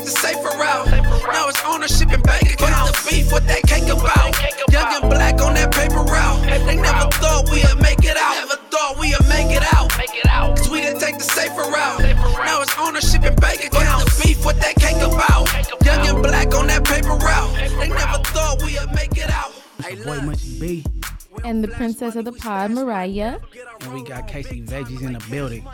take the safer route. Now it's ownership and bank accounts. The beef, what that cake about? Young and black on that paper route. They never thought we'd make it out. Never thought we'd make it out. Cause we didn't take the safer route. Now it's ownership and bank accounts. The beef, what that cake about? Young and black on that paper route. They never thought we'd make it out. Hey, Boy, look. Munchie B. And the princess of the pod, Mariah. And we got Casey Veggies in the building.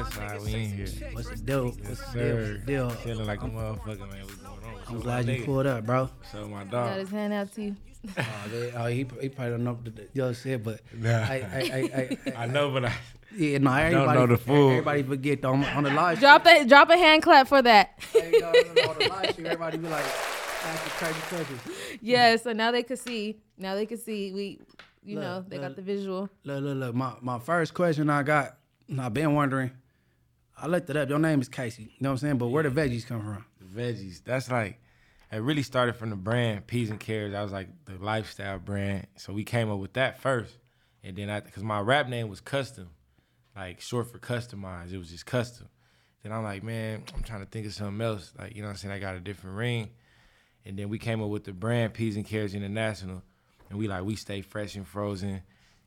West side, we in here. What's the deal? Yes, What's the deal? sir. What's the deal? Feeling like a motherfucker, man. What's going on? I'm glad you nigga. pulled up, bro. So my dog. Got his hand out to you. Oh, they, oh he, he probably don't know the, the other shit, but Nah. I, I, I, I, I know, but I yeah, no, everybody, know the full. everybody forget though, on, on the live Drop a drop a hand clap for that. everybody be like, asking crazy questions. yeah, so now they can see. Now they can see. We, you Look, know, they got the visual. Look, look, look. My, my first question I got, I've been wondering, I looked it up. Your name is Casey. You know what I'm saying? But where the veggies come from? the veggies. That's like it really started from the brand Peas and Carrots. I was like the lifestyle brand. So we came up with that first, and then I because my rap name was Custom, like short for customized. It was just custom. Then I'm like, man, I'm trying to think of something else. Like you know what I'm saying? I got a different ring, and then we came up with the brand Peas and Carrots International, and we like we stay fresh and frozen.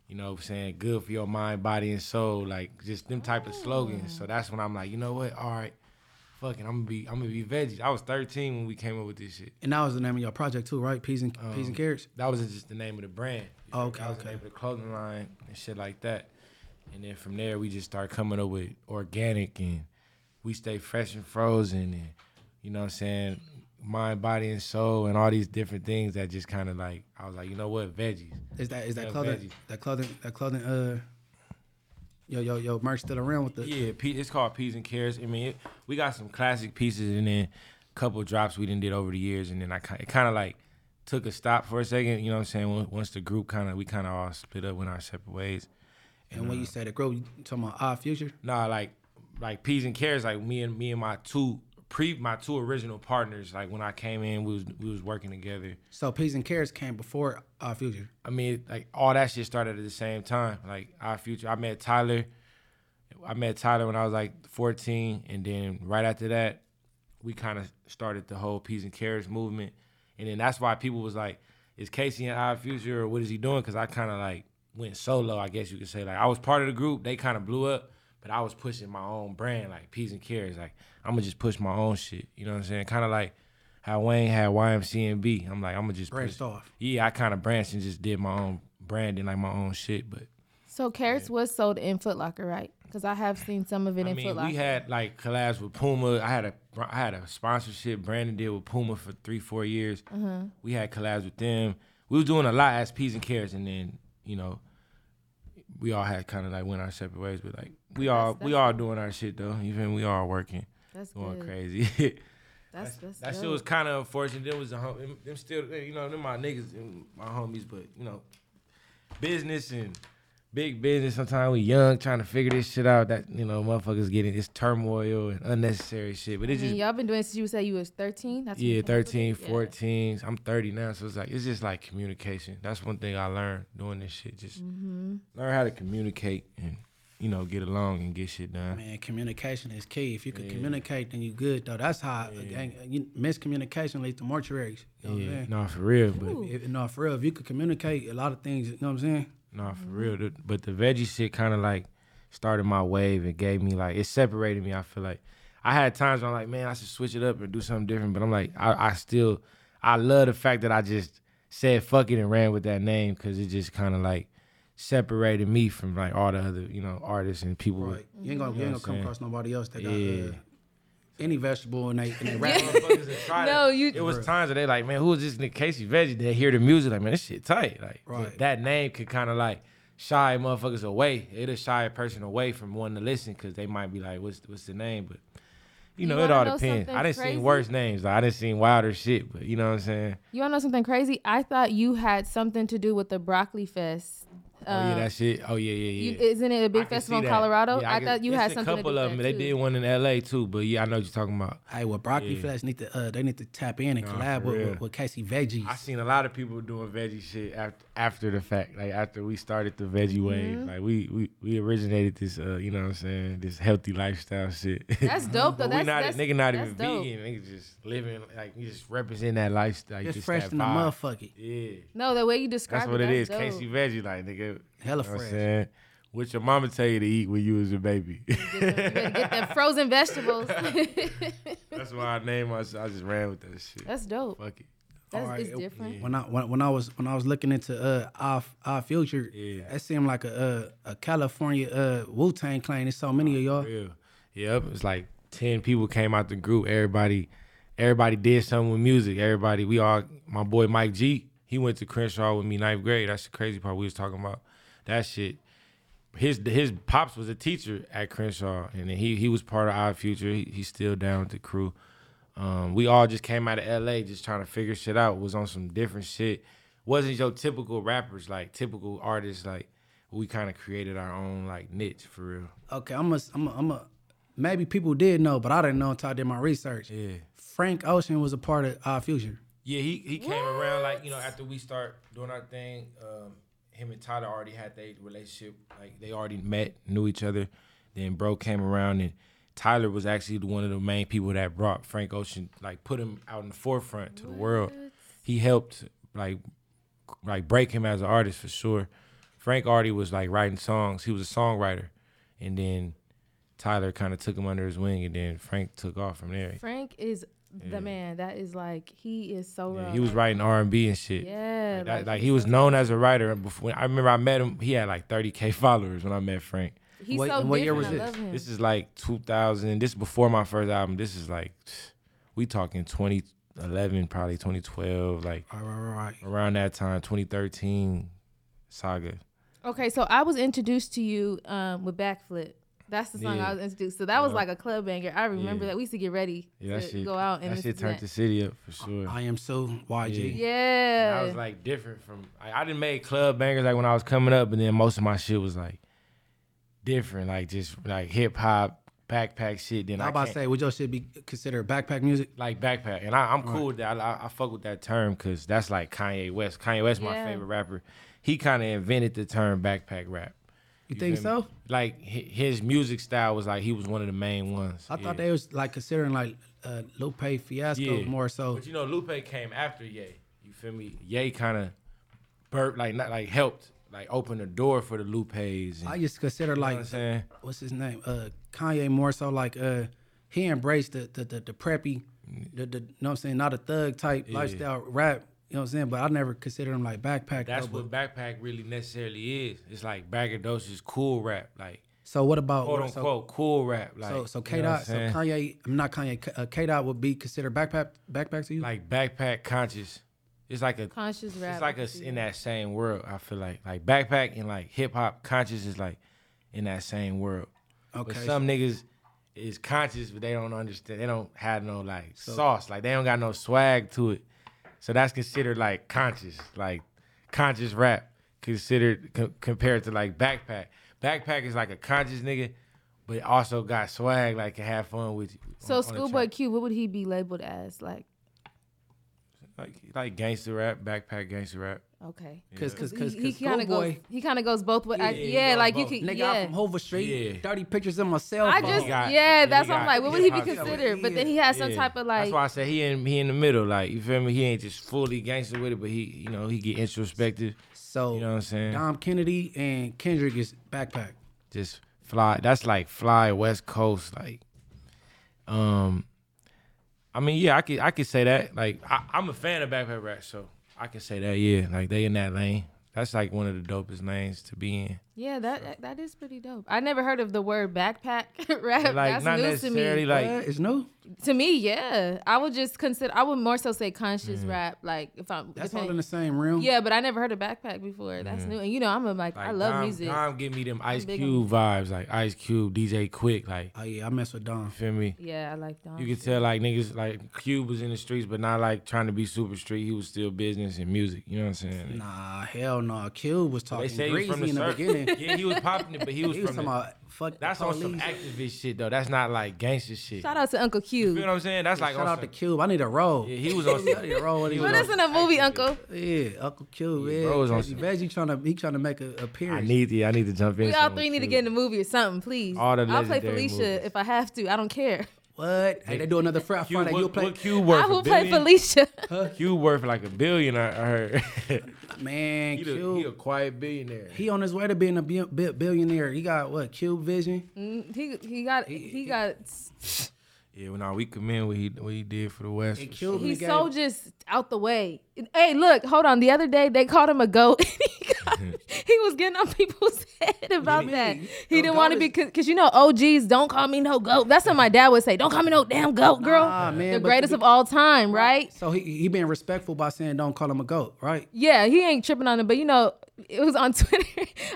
You know what I'm saying? Good for your mind, body, and soul. Like just them type of slogans. So mm. that's when I'm like, you know what? All right fucking, I'm gonna be, I'm gonna be veggies. I was 13 when we came up with this shit. And that was the name of your project too, right? Peas and um, peas and carrots. That wasn't just the name of the brand. Oh, okay, that was the okay. name of the clothing line and shit like that. And then from there, we just started coming up with organic and we stay fresh and frozen and you know what I'm saying, mind, body, and soul and all these different things that just kind of like, I was like, you know what, veggies. Is that is that Yeah, clothing? veggies. That clothing? That clothing? Uh, yo yo yo, merch still around with the? Yeah, it's called Peas and Carrots. I mean, it, we got some classic pieces and then a couple drops we didn't did over the years, and then I it kind of like took a stop for a second. You know what I'm saying? Once- the group kind of we kind of all split up, went our separate ways. And when you say the group, you talking about Odd Future? Nah, like like Peas and Carrots, like me and me and my two pre my two original partners. Like when I came in, we was we was working together. So peas and carrots came before Odd Future. I mean, like all that shit started at the same time. Like Odd Future, I met Tyler. I met Tyler when I was like 14, and then right after that, we kind of started the whole peas and carrots movement, and then that's why people was like, "Is Casey in Odd Future or what is he doing?" Because I kind of like went solo, I guess you could say. Like I was part of the group, they kind of blew up, but I was pushing my own brand, like peas and carrots. Like I'm gonna just push my own shit. You know what I'm saying? Kind of like how Wayne had YMCMB. I'm like, I'm gonna just Branched push- off. yeah, I kind of branched and just did my own branding, like my own shit. But So carrots was sold in Foot Locker, right? Because I have seen some of it I in mean, Foot Locker. we had like collabs with Puma. I had a I had a sponsorship branding deal with Puma for three four years. Mm-hmm. We had collabs with them. We was doing a lot as peas and carrots, and then you know. We all had kind of like went our separate ways, but like we all That's- we that's all doing our shit though. Even we all working, That's going good. crazy. That's that's that shit was kind of unfortunate. Them was a hom- them, them still, you know, them my niggas, and my homies, but you know, business and big business. Sometimes we young trying to figure this shit out. That you know, motherfuckers getting this turmoil and unnecessary shit. But it's just y'all been doing since you said you was 13. That's yeah, you came up with 13, it? Yeah. I'm 30 now, so it's like it's just like communication. That's one thing I learned doing this shit. Just Mm-hmm. learn how to communicate and you know get along and get shit done. Man, communication is key. If you can Yeah. communicate, then you good though. That's how uh, a gang, uh, you, miscommunication leads to mortuaries. You know Yeah, no, for real, but. If, no, for real. If you could communicate a lot of things, you know what I'm saying? Nah, for real. The- But the veggie shit kind of like started my wave. It gave me like it separated me. I feel like I had times where I'm like, man, I should switch it up and do something different. But I'm like, I, I still, I love the fact that I just said fuck it and ran with that name because it just kind of like separated me from like all the other you know artists and people. with- Right. You ain't gonna, you know ain't gonna come across nobody else that got Yeah. uh, any vegetable and they in they rap. Motherfuckers No, it. you- It was times that they like, man, who is this nigga Casey Veggie? They hear the music, like, man, this shit tight. Like, Right. that name could kind of like shy motherfuckers away. It'll shy a person away from wanting to listen because they might be like, what's what's the name? But you You know, wanna it all know depends. I didn't see worse names. Like, I didn't see wilder shit, but you know what I'm saying? You wanna know something crazy? I thought you had something to do with the broccoli fest Oh yeah, that shit. Oh yeah, yeah, you, yeah. isn't it a big can festival in. Colorado? Yeah, I, can- thought you it's had a something couple to do of them. that They did one in L.A. too, but yeah, I know what you're talking about. Hey, well, Broccoli Yeah. Flash need to uh, they need to tap in and Nah, collab with, with, with Casey Veggies. I seen a lot of people doing veggie shit after after the fact, like after we started the veggie wave. Mm-hmm. Like we we we originated this, uh, you know what I'm saying, this healthy lifestyle shit. That's dope though. That's, not that's nigga not that's even dope. vegan. Nigga just living like you just represent that lifestyle. Just just fresh in the vibe. motherfucker. Yeah. No, the way you describe That's what it it, is. that's dope. Casey veggie, like nigga. Hella you know what I'm saying? What your mama tell you to eat when you was a baby. You better get them frozen vegetables. That's why I named myself. I just ran with that shit. that's dope. Fuck it. That's Alright, it's different. When I when, when I was when I was looking into uh our, Odd Future, Yeah. that seemed like a a, a California uh Wu Tang clan. There's so many of y'all. Real. Yep. It's like ten people came out the group. Everybody, everybody did something with music. Everybody, we all. My boy Mike G. He went to Crenshaw with me ninth grade. That's the crazy part we was talking about. That shit. His his pops was a teacher at Crenshaw, and he he was part of Odd Future. He, he's still down with the crew. Um, we all just came out of LA just trying to figure shit out. Was on some different shit. Wasn't your typical rappers like typical artists like. We kind of created our own like niche for real. Okay, I'm a I'm a, I'm a maybe people did know, but I didn't know until I did my research. Yeah. Frank Ocean was a part of Odd Future. Yeah, he he came around like you know after we start doing our thing. Um, him and Tyler already had their relationship, like they already met, knew each other. Then bro came around and Tyler was actually one of the main people that brought Frank Ocean, like put him out in the forefront to the world. He helped like like break him as an artist for sure. Frank already was like writing songs. He was a songwriter, and then Tyler kind of took him under his wing, and then Frank took off from there. Frank is the man. That is like he is so Yeah, he was writing R and B and shit. Yeah, Like, that- like, like he was known as a writer. Before I remember, I met him. He had like 30k followers when I met Frank. He's What- so and what year was I this? love him. This is like 2000. This is before my first album. This is like we talking 2011, probably 2012, like All right, all right. around that time, 2013 saga. Okay, so I was introduced to you um, with Backflip. That's the song Yeah. I was introduced. So that was Yeah. like a club banger. I remember Yeah. that we used to get ready Yeah, that to shit. go out and that listen shit turned the city up for sure. I am so YG. Yeah. I was like different from. I, I didn't make club bangers like when I was coming up, but then most of my shit was like different, like just like hip hop, backpack shit. Then I I, about to can't- say, would your shit be considered backpack music? like backpack, and I, I'm cool with that. I, I, I fuck with that term because that's like Kanye West. Kanye West, my Yeah. favorite rapper. He kind of invented the term backpack rap. You, think so? Like his music style was like he was one of the main ones. I yeah. thought they was like considering like uh, Lupe Fiasco Yeah. more so. But you know, Lupe came after Ye. You feel me? Ye kind of burped, like not like helped, like open the door for the Lupes. And, I just consider you know like what I'm saying? what's his name? Uh, Kanye more so like uh, he embraced the the the, the preppy, the, the you know what I'm saying, not a thug type Yeah. lifestyle rap. You know what I'm saying? But I never consider him like backpack. That's though, what backpack really necessarily is. It's like braggadocious, cool rap, like So what about quote Oh, so, unquote cool rap. Like so so K dot I'm so? Kanye I'm not Kanye K- uh, K dot would be considered backpack backpack to you? like backpack conscious. It's like a conscious rap. it's like us in that same world. I feel like like backpack and like hip hop conscious is like in that same world. okay. But some niggas is conscious, but they don't understand. They don't have no like sauce. Like they don't got no swag to it. So that's considered like conscious, like conscious rap. Considered co- compared to like backpack. Backpack is like a conscious nigga, but also got swag. Like can have fun with you. so on- on Schoolboy. Q, what would he be labeled as? Like, like like gangster rap, backpack gangster rap. okay. Cause, cause, He- cause, he, cause kind of goes. He kind of goes both ways. Yeah, Yeah, he yeah goes like you both. could. nigga, yeah. I'm from Hoover Street, Yeah. dirty pictures of my cell I just, got- yeah, that's what I'm like. What would he be considered? But then he has some Yeah. type of like. That's why I say he in he in the middle. Like you feel me? He ain't just fully gangster with it, but he you know he get introspective. so You know what I'm saying? Dom Kennedy and Kendrick is backpack. just fly. That's like fly West Coast. Like, um, I mean, yeah, I could I could say that. Like, I, I'm a fan of backpack rap, so I can say that. Yeah, like they in that lane. That's like one of the dopest lanes to be in. Yeah, that that- that is pretty dope. I never heard of the word backpack rap. Like That's not news to me. like What? it's new. To me, yeah. I would just consider. I would more so say conscious mm. rap. Like if I'm. That's depending- all in the same realm. Yeah, but I never heard of backpack before. That's mm. new. And you know, I'm a, like, like I love Dom, music. Dom give me them Ice big Cube vibes, like Ice Cube, DJ Quik, like Oh yeah, I mess with Don. feel me. Yeah, I like Dom. You can tell like niggas like Cube was in the streets, but not like trying to be super street. He was still business and music. You know what I'm saying? Nah, hell no. Cube was talking say he was greasy from the, in the circle. Beginning. yeah, he was popping it, but he was He was from talking the, about fuck. That's the on some activist shit though. That's not like gangster shit. Shout out to Uncle Cube. You know what I'm saying? That's like Shout on out to Cube. I need a roll. Yeah, he was on. I need a roll. with He was Put on us in a movie. Uncle. Yeah, Uncle Cube. Yeah, bro was on Veggie, some- Veggie trying to he trying to make an appearance. I need to. I need to jump in. We all some three need to get in the movie or something, please. All the I'll play Felicia movies. if I have to. I don't care. What? Hey, they do another frat Cube, Friday. what, You'll play. what Cube worth? I a will play billion? Felicia. Cube worth like a billion. I, I heard. Man, he, the, he a quiet billionaire. He on his way to being a bi- bi- billionaire. He got what? Cube Vision. Mm, he he got he got Yeah, well, nah, we commend what he what he did for the West. And for Cube he's so just out the way. Hey, look, hold on. The other day they called him a goat. he, got- he was getting on people's head about that. He didn't want to be because you know OGs don't call me no goat. That's what my dad would say. Don't call me no damn goat, girl. Nah, man, the greatest of all time, right? So he he being respectful by saying don't call him a goat, right? Yeah, he ain't tripping on it, but you know, it was on Twitter.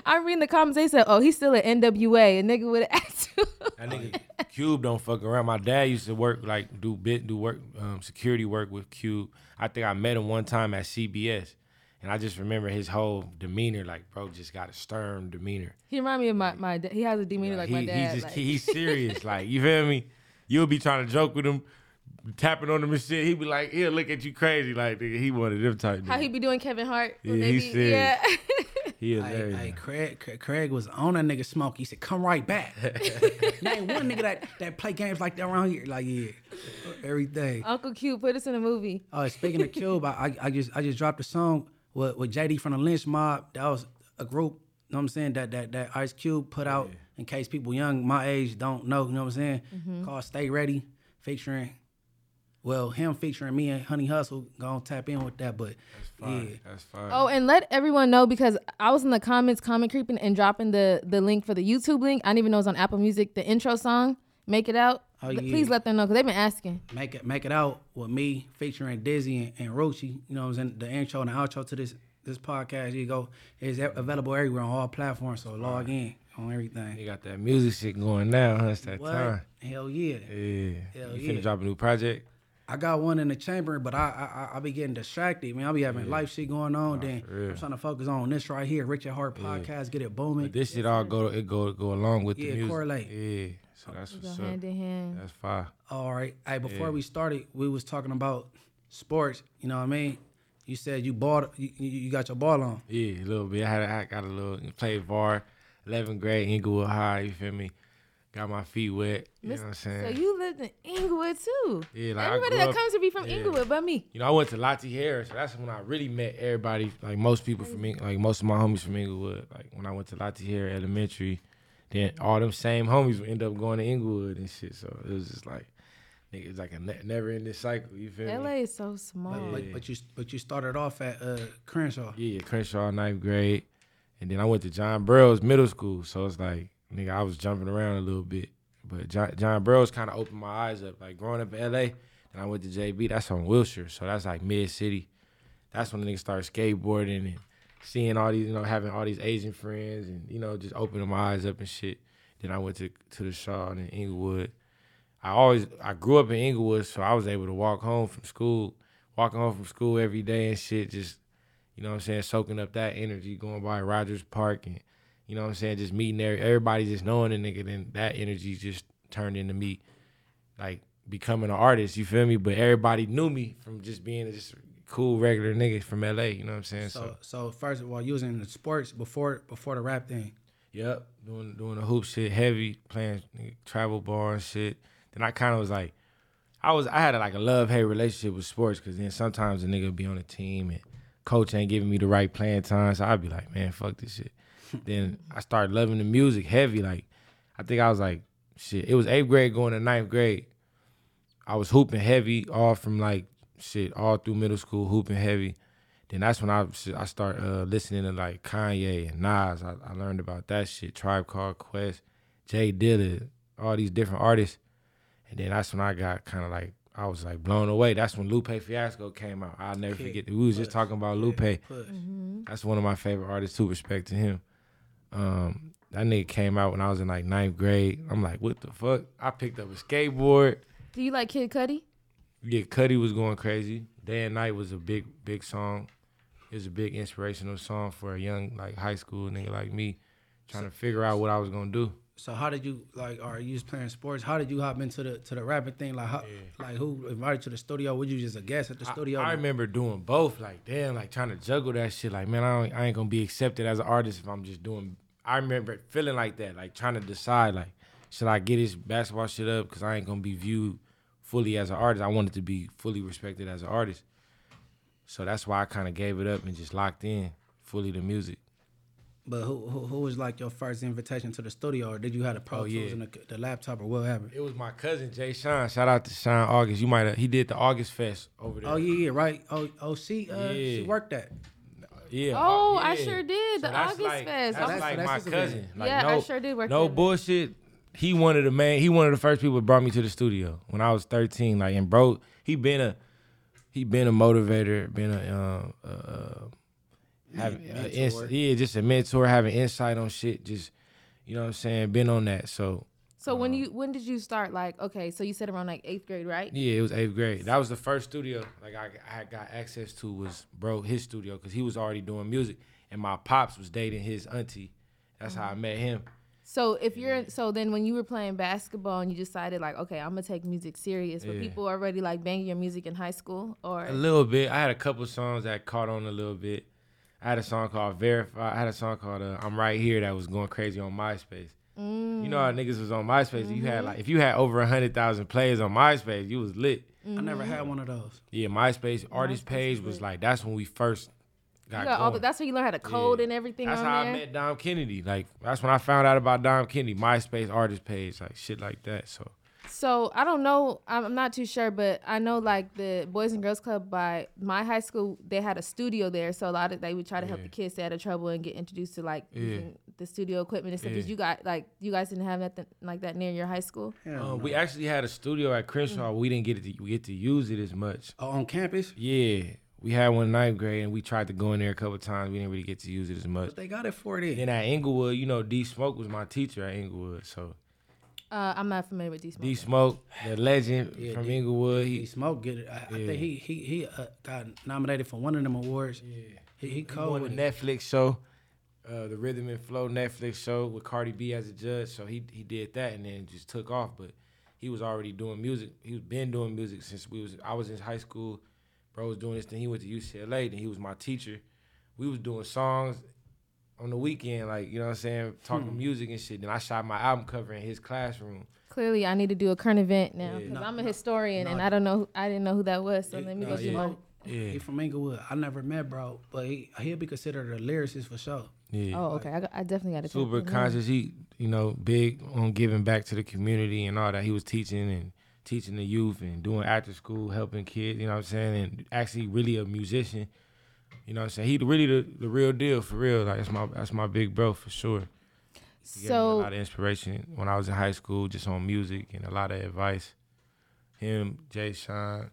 I'm reading the comments. They said, "Oh, he's still at NWA." A nigga would have asked. That nigga Cube don't fuck around. My dad used to work like do bit do work um, security work with Cube. I think I met him one time at CBS, and I just remember his whole demeanor. Like, bro, just got a stern demeanor. he remind me of my my. He has a demeanor like he, my dad. He just like- he's serious. like, you feel me? You'll be trying to joke with him, tapping on him and shit. He would be like, he'll look at you crazy. Like, nigga, he of them type. how he be doing Kevin Hart? Yeah, he's serious. Yeah. He Hey, hilarious. hey, Craig, Craig, Craig was on that nigga smoke. He said, "Come right back." Name one nigga that that play games like that around here. Like yeah, everything. Uncle Cube, put us in a movie. Uh, speaking of Cube, I, I I just I just dropped a song with, with JD from the Lench Mob. That was a group. You know what I'm saying? That that that Ice Cube put out in case people young my age don't know. You know what I'm saying? Mm-hmm. Called Stay Ready, featuring. Well, him featuring me and Honey Hustle. Gonna tap in with that, but yeah. Fine. That's fine. Oh, and let everyone know because I was in the comments, comment creeping, and dropping the the link for the YouTube link. I didn't even know it's on Apple Music. The intro song, "Make It Out." Oh, yeah. Please let them know because they've been asking. make it make it out with me featuring Dizzy and, and Rucci. You know what I'm saying? The intro and the outro to this this podcast, you go, is available everywhere on all platforms. So log in on everything. You got that music shit going now. Huh? It's that What? time. Hell yeah. Yeah. Hell you finna drop a new project? I got one in the chamber, but I I, I, I be getting distracted. Man, I be having life shit going on. then. I'm trying to focus on this right here, Rich at Heart podcast, get it booming. But this shit all go it go go along with Yeah, the music. correlate. Yeah. So that's Go what's up. hand in hand. That's fire. All right. Hey, before we started, we was talking about sports. You know what I mean? You said you bought you, you you got your ball on. Yeah, a little bit. I had I got a little played VAR, 11th grade, Inglewood High. You feel me? Got my feet wet. You know what I'm So saying? you lived in Inglewood too. Yeah, like, I Everybody grew that up- comes to be from yeah. Inglewood, but me. You know, I went to Lottie Harris, so that's when I really met everybody, like most people from Ing- like most of my homies from Inglewood. Like when I went to Lottie Harris Elementary, then all them same homies would end up going to Inglewood and shit. So it was just like, nigga, it's like a ne- never ending cycle. You feel LA me? is so small. But, but you but you started off at uh, Crenshaw. Yeah, Crenshaw ninth grade, and then I went to John Burroughs Middle School. So it's like, nigga, I was jumping around a little bit, but John, John Burroughs kind of opened my eyes up. Like growing up in LA, and I went to JB. That's on Wilshire, so that's like mid city. That's when the niggas started skateboarding and seeing all these, you know, having all these Asian friends, and you know, just opening my eyes up and shit. Then I went to to the Shaw and Inglewood. I always I grew up in Inglewood, so I was able to walk home from school, walking home from school every day and shit, just you know what I'm saying, soaking up that energy, going by Rogers Park and you know what I'm saying, just meeting every, everybody, just knowing the nigga, then that energy just turned into me, like becoming an artist. You feel me? But everybody knew me from just being a just cool regular nigga from LA. You know what I'm saying? So so first of all, you was in the sports before before the rap thing. Yep, doing doing the hoop shit heavy, playing travel bar and shit. Then I kind of was like, I was I had a, like a love hate relationship with sports because then sometimes a nigga would be on a team and coach ain't giving me the right playing time, so I'd be like, man, fuck this shit. Then I started loving the music heavy. Like I think I was like, shit. It was eighth grade going to ninth grade. I was hooping heavy all from like shit all through middle school, hooping heavy. Then that's when I I start uh, listening to like Kanye and Nas. I, I learned about that shit. Tribe Called Quest, J Dilla, all these different artists. And then that's when I got kind of like I was like blown away. That's when Lupe Fiasco came out. I'll never Kick, forget. We was just talking about yeah, Lupe. push. That's one of my favorite artists too. Respect to him. Um, that nigga came out when I was in like ninth grade. I'm like, what the fuck? I picked up a skateboard. Do you like Kid Cudi? Yeah, Cudi was going crazy. Day and Night was a big, big song. It was a big inspirational song for a young, like high school nigga like me, trying to figure out what I was gonna do. So how did you like? Are you just playing sports? How did you hop into the to the rapping thing? Like, how, like who invited you to the studio? Would you just a guest at the I- studio? I, remember doing both. Like, damn, like trying to juggle that shit. Like, man, I, don't, I ain't gonna be accepted as an artist if I'm just doing. I remember feeling like that, like trying to decide, like, should I get this basketball shit up? Because I ain't gonna be viewed fully as an artist. I wanted to be fully respected as an artist. So that's why I kind of gave it up and just locked in fully to music. But who, who who was like your first invitation to the studio, or did you have the Pro Oh, Tools yeah. and the, the laptop, or what happened? It was my cousin Jay Sean. Shout out to Sean August. You might have. He did the August Fest over there. Oh yeah, yeah, right. Oh oh, she uh, she worked that. Yeah. Oh, uh, I sure did. The August like, Fest. That's, That's- like that's my his cousin. Like, Yeah, no, I sure did work No that. bullshit. He one of the man. He one of the first people that brought me to the studio when I was thirteen. Like, and bro, he been a he been a motivator, been a uh, uh, having uh, ins- yeah, just a mentor, having insight on shit. Just you know what I'm saying. Been on that. So So when you when did you start? Like, okay, so you said around like eighth grade, right? Yeah, it was eighth grade. That was the first studio like I, I got access to was bro his studio because he was already doing music, and my pops was dating his auntie. That's how I met him. So if you're so then when you were playing basketball and you decided like, okay, I'm gonna take music serious, were Yeah. people already like banging your music in high school or A little bit. I had a couple songs that caught on a little bit. I had a song called Verify. I had a song called uh, I'm Right Here that was going crazy on MySpace. You know how mm. niggas was on MySpace. You had mm-hmm. like if you had over hundred thousand players on MySpace, you was lit. Mm-hmm. I never had one of those. Yeah, MySpace artist MySpace page was like that's when we first got you got all the, that's when you learn how to code Yeah. and everything That's on how there. I met Dom Kennedy. Like that's when I found out about Dom Kennedy, MySpace artist page, like shit like that. So So I don't know. I'm I'm not too sure, but I know like the Boys and Girls Club by my high school, they had a studio there. So a lot of they would try to help Yeah. the kids stay out of trouble and get introduced to like Yeah. the studio equipment and stuff. Did Yeah. you got like you guys didn't have nothing like that near your high school? Hell uh, no. we actually had a studio at Crenshaw. Mm. We didn't get to we get to use it as much. Oh, on campus, Yeah, we had one in ninth grade, and we tried to go in there a couple times. We didn't really get to use it as much. but they got it for it. Then at Inglewood, you know, D Smoke was my teacher at Inglewood. So Uh, I'm not familiar with these. D Smoke, the legend Yeah, from D- Inglewood, He he smoked get it. I, I think he he he uh, got nominated for one of them awards. yeah. He he He won with the. Netflix show, uh, the Rhythm and Flow Netflix show with Cardi B as a judge. So he he did that and then just took off. But he was already doing music. He was been doing music since we was I was in high school. Bro was doing this thing. He went to UCLA. Then he was my teacher. We was doing songs on the weekend, like you know what I'm saying, talking hmm. music and shit. Then I shot my album cover in his classroom. Clearly, I need to do a current event now Yeah. because No, I'm a no, historian and no. I don't know. I didn't know who that was. So Yeah, let me no, go do yeah. my. Yeah, He from Inglewood. I never met bro, but he he'll be considered a lyricist for sure. yeah. Oh, okay. I, I definitely got to super conscious. He, you know, big on giving back to the community and all that. He was teaching and teaching the youth and doing after school, helping kids. You know what I'm saying? And actually, really a musician. You know what I'm saying? He really the, the real deal for real. Like that's my that's my big bro for sure. He gave me a lot of inspiration when I was in high school, just on music and a lot of advice. Him, Jay Sean,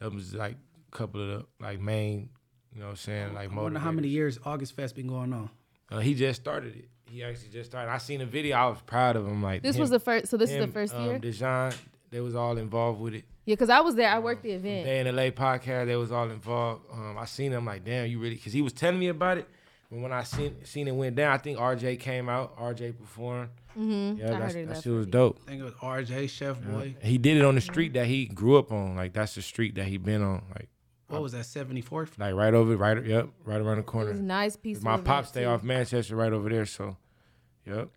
that was like a couple of the like main, you know what I'm saying, like I wonder how many years August Fest been going on. Uh, he just started it. He actually just started. I seen a video. I was proud of him. Like this him- was the first. So this is the first um, year. Dejan, they was all involved with it. Yeah, because I was there. I worked the event. Day in LA podcast, they was all involved. Um, I seen him like, damn, you really? Because he was telling me about it. But when I seen seen it went down, I think RJ came out. RJ performed. Mm-hmm. Yeah, I that's, heard that that shit was dope. I think it was RJ Chef Boy. He did it on the street that he grew up on. Like that's the street that he been on. Like What was that? Seventy fourth. like right over, right, yep, right around the It corner. was nice piece. My pop stay off Manchester, right over there. So, yep.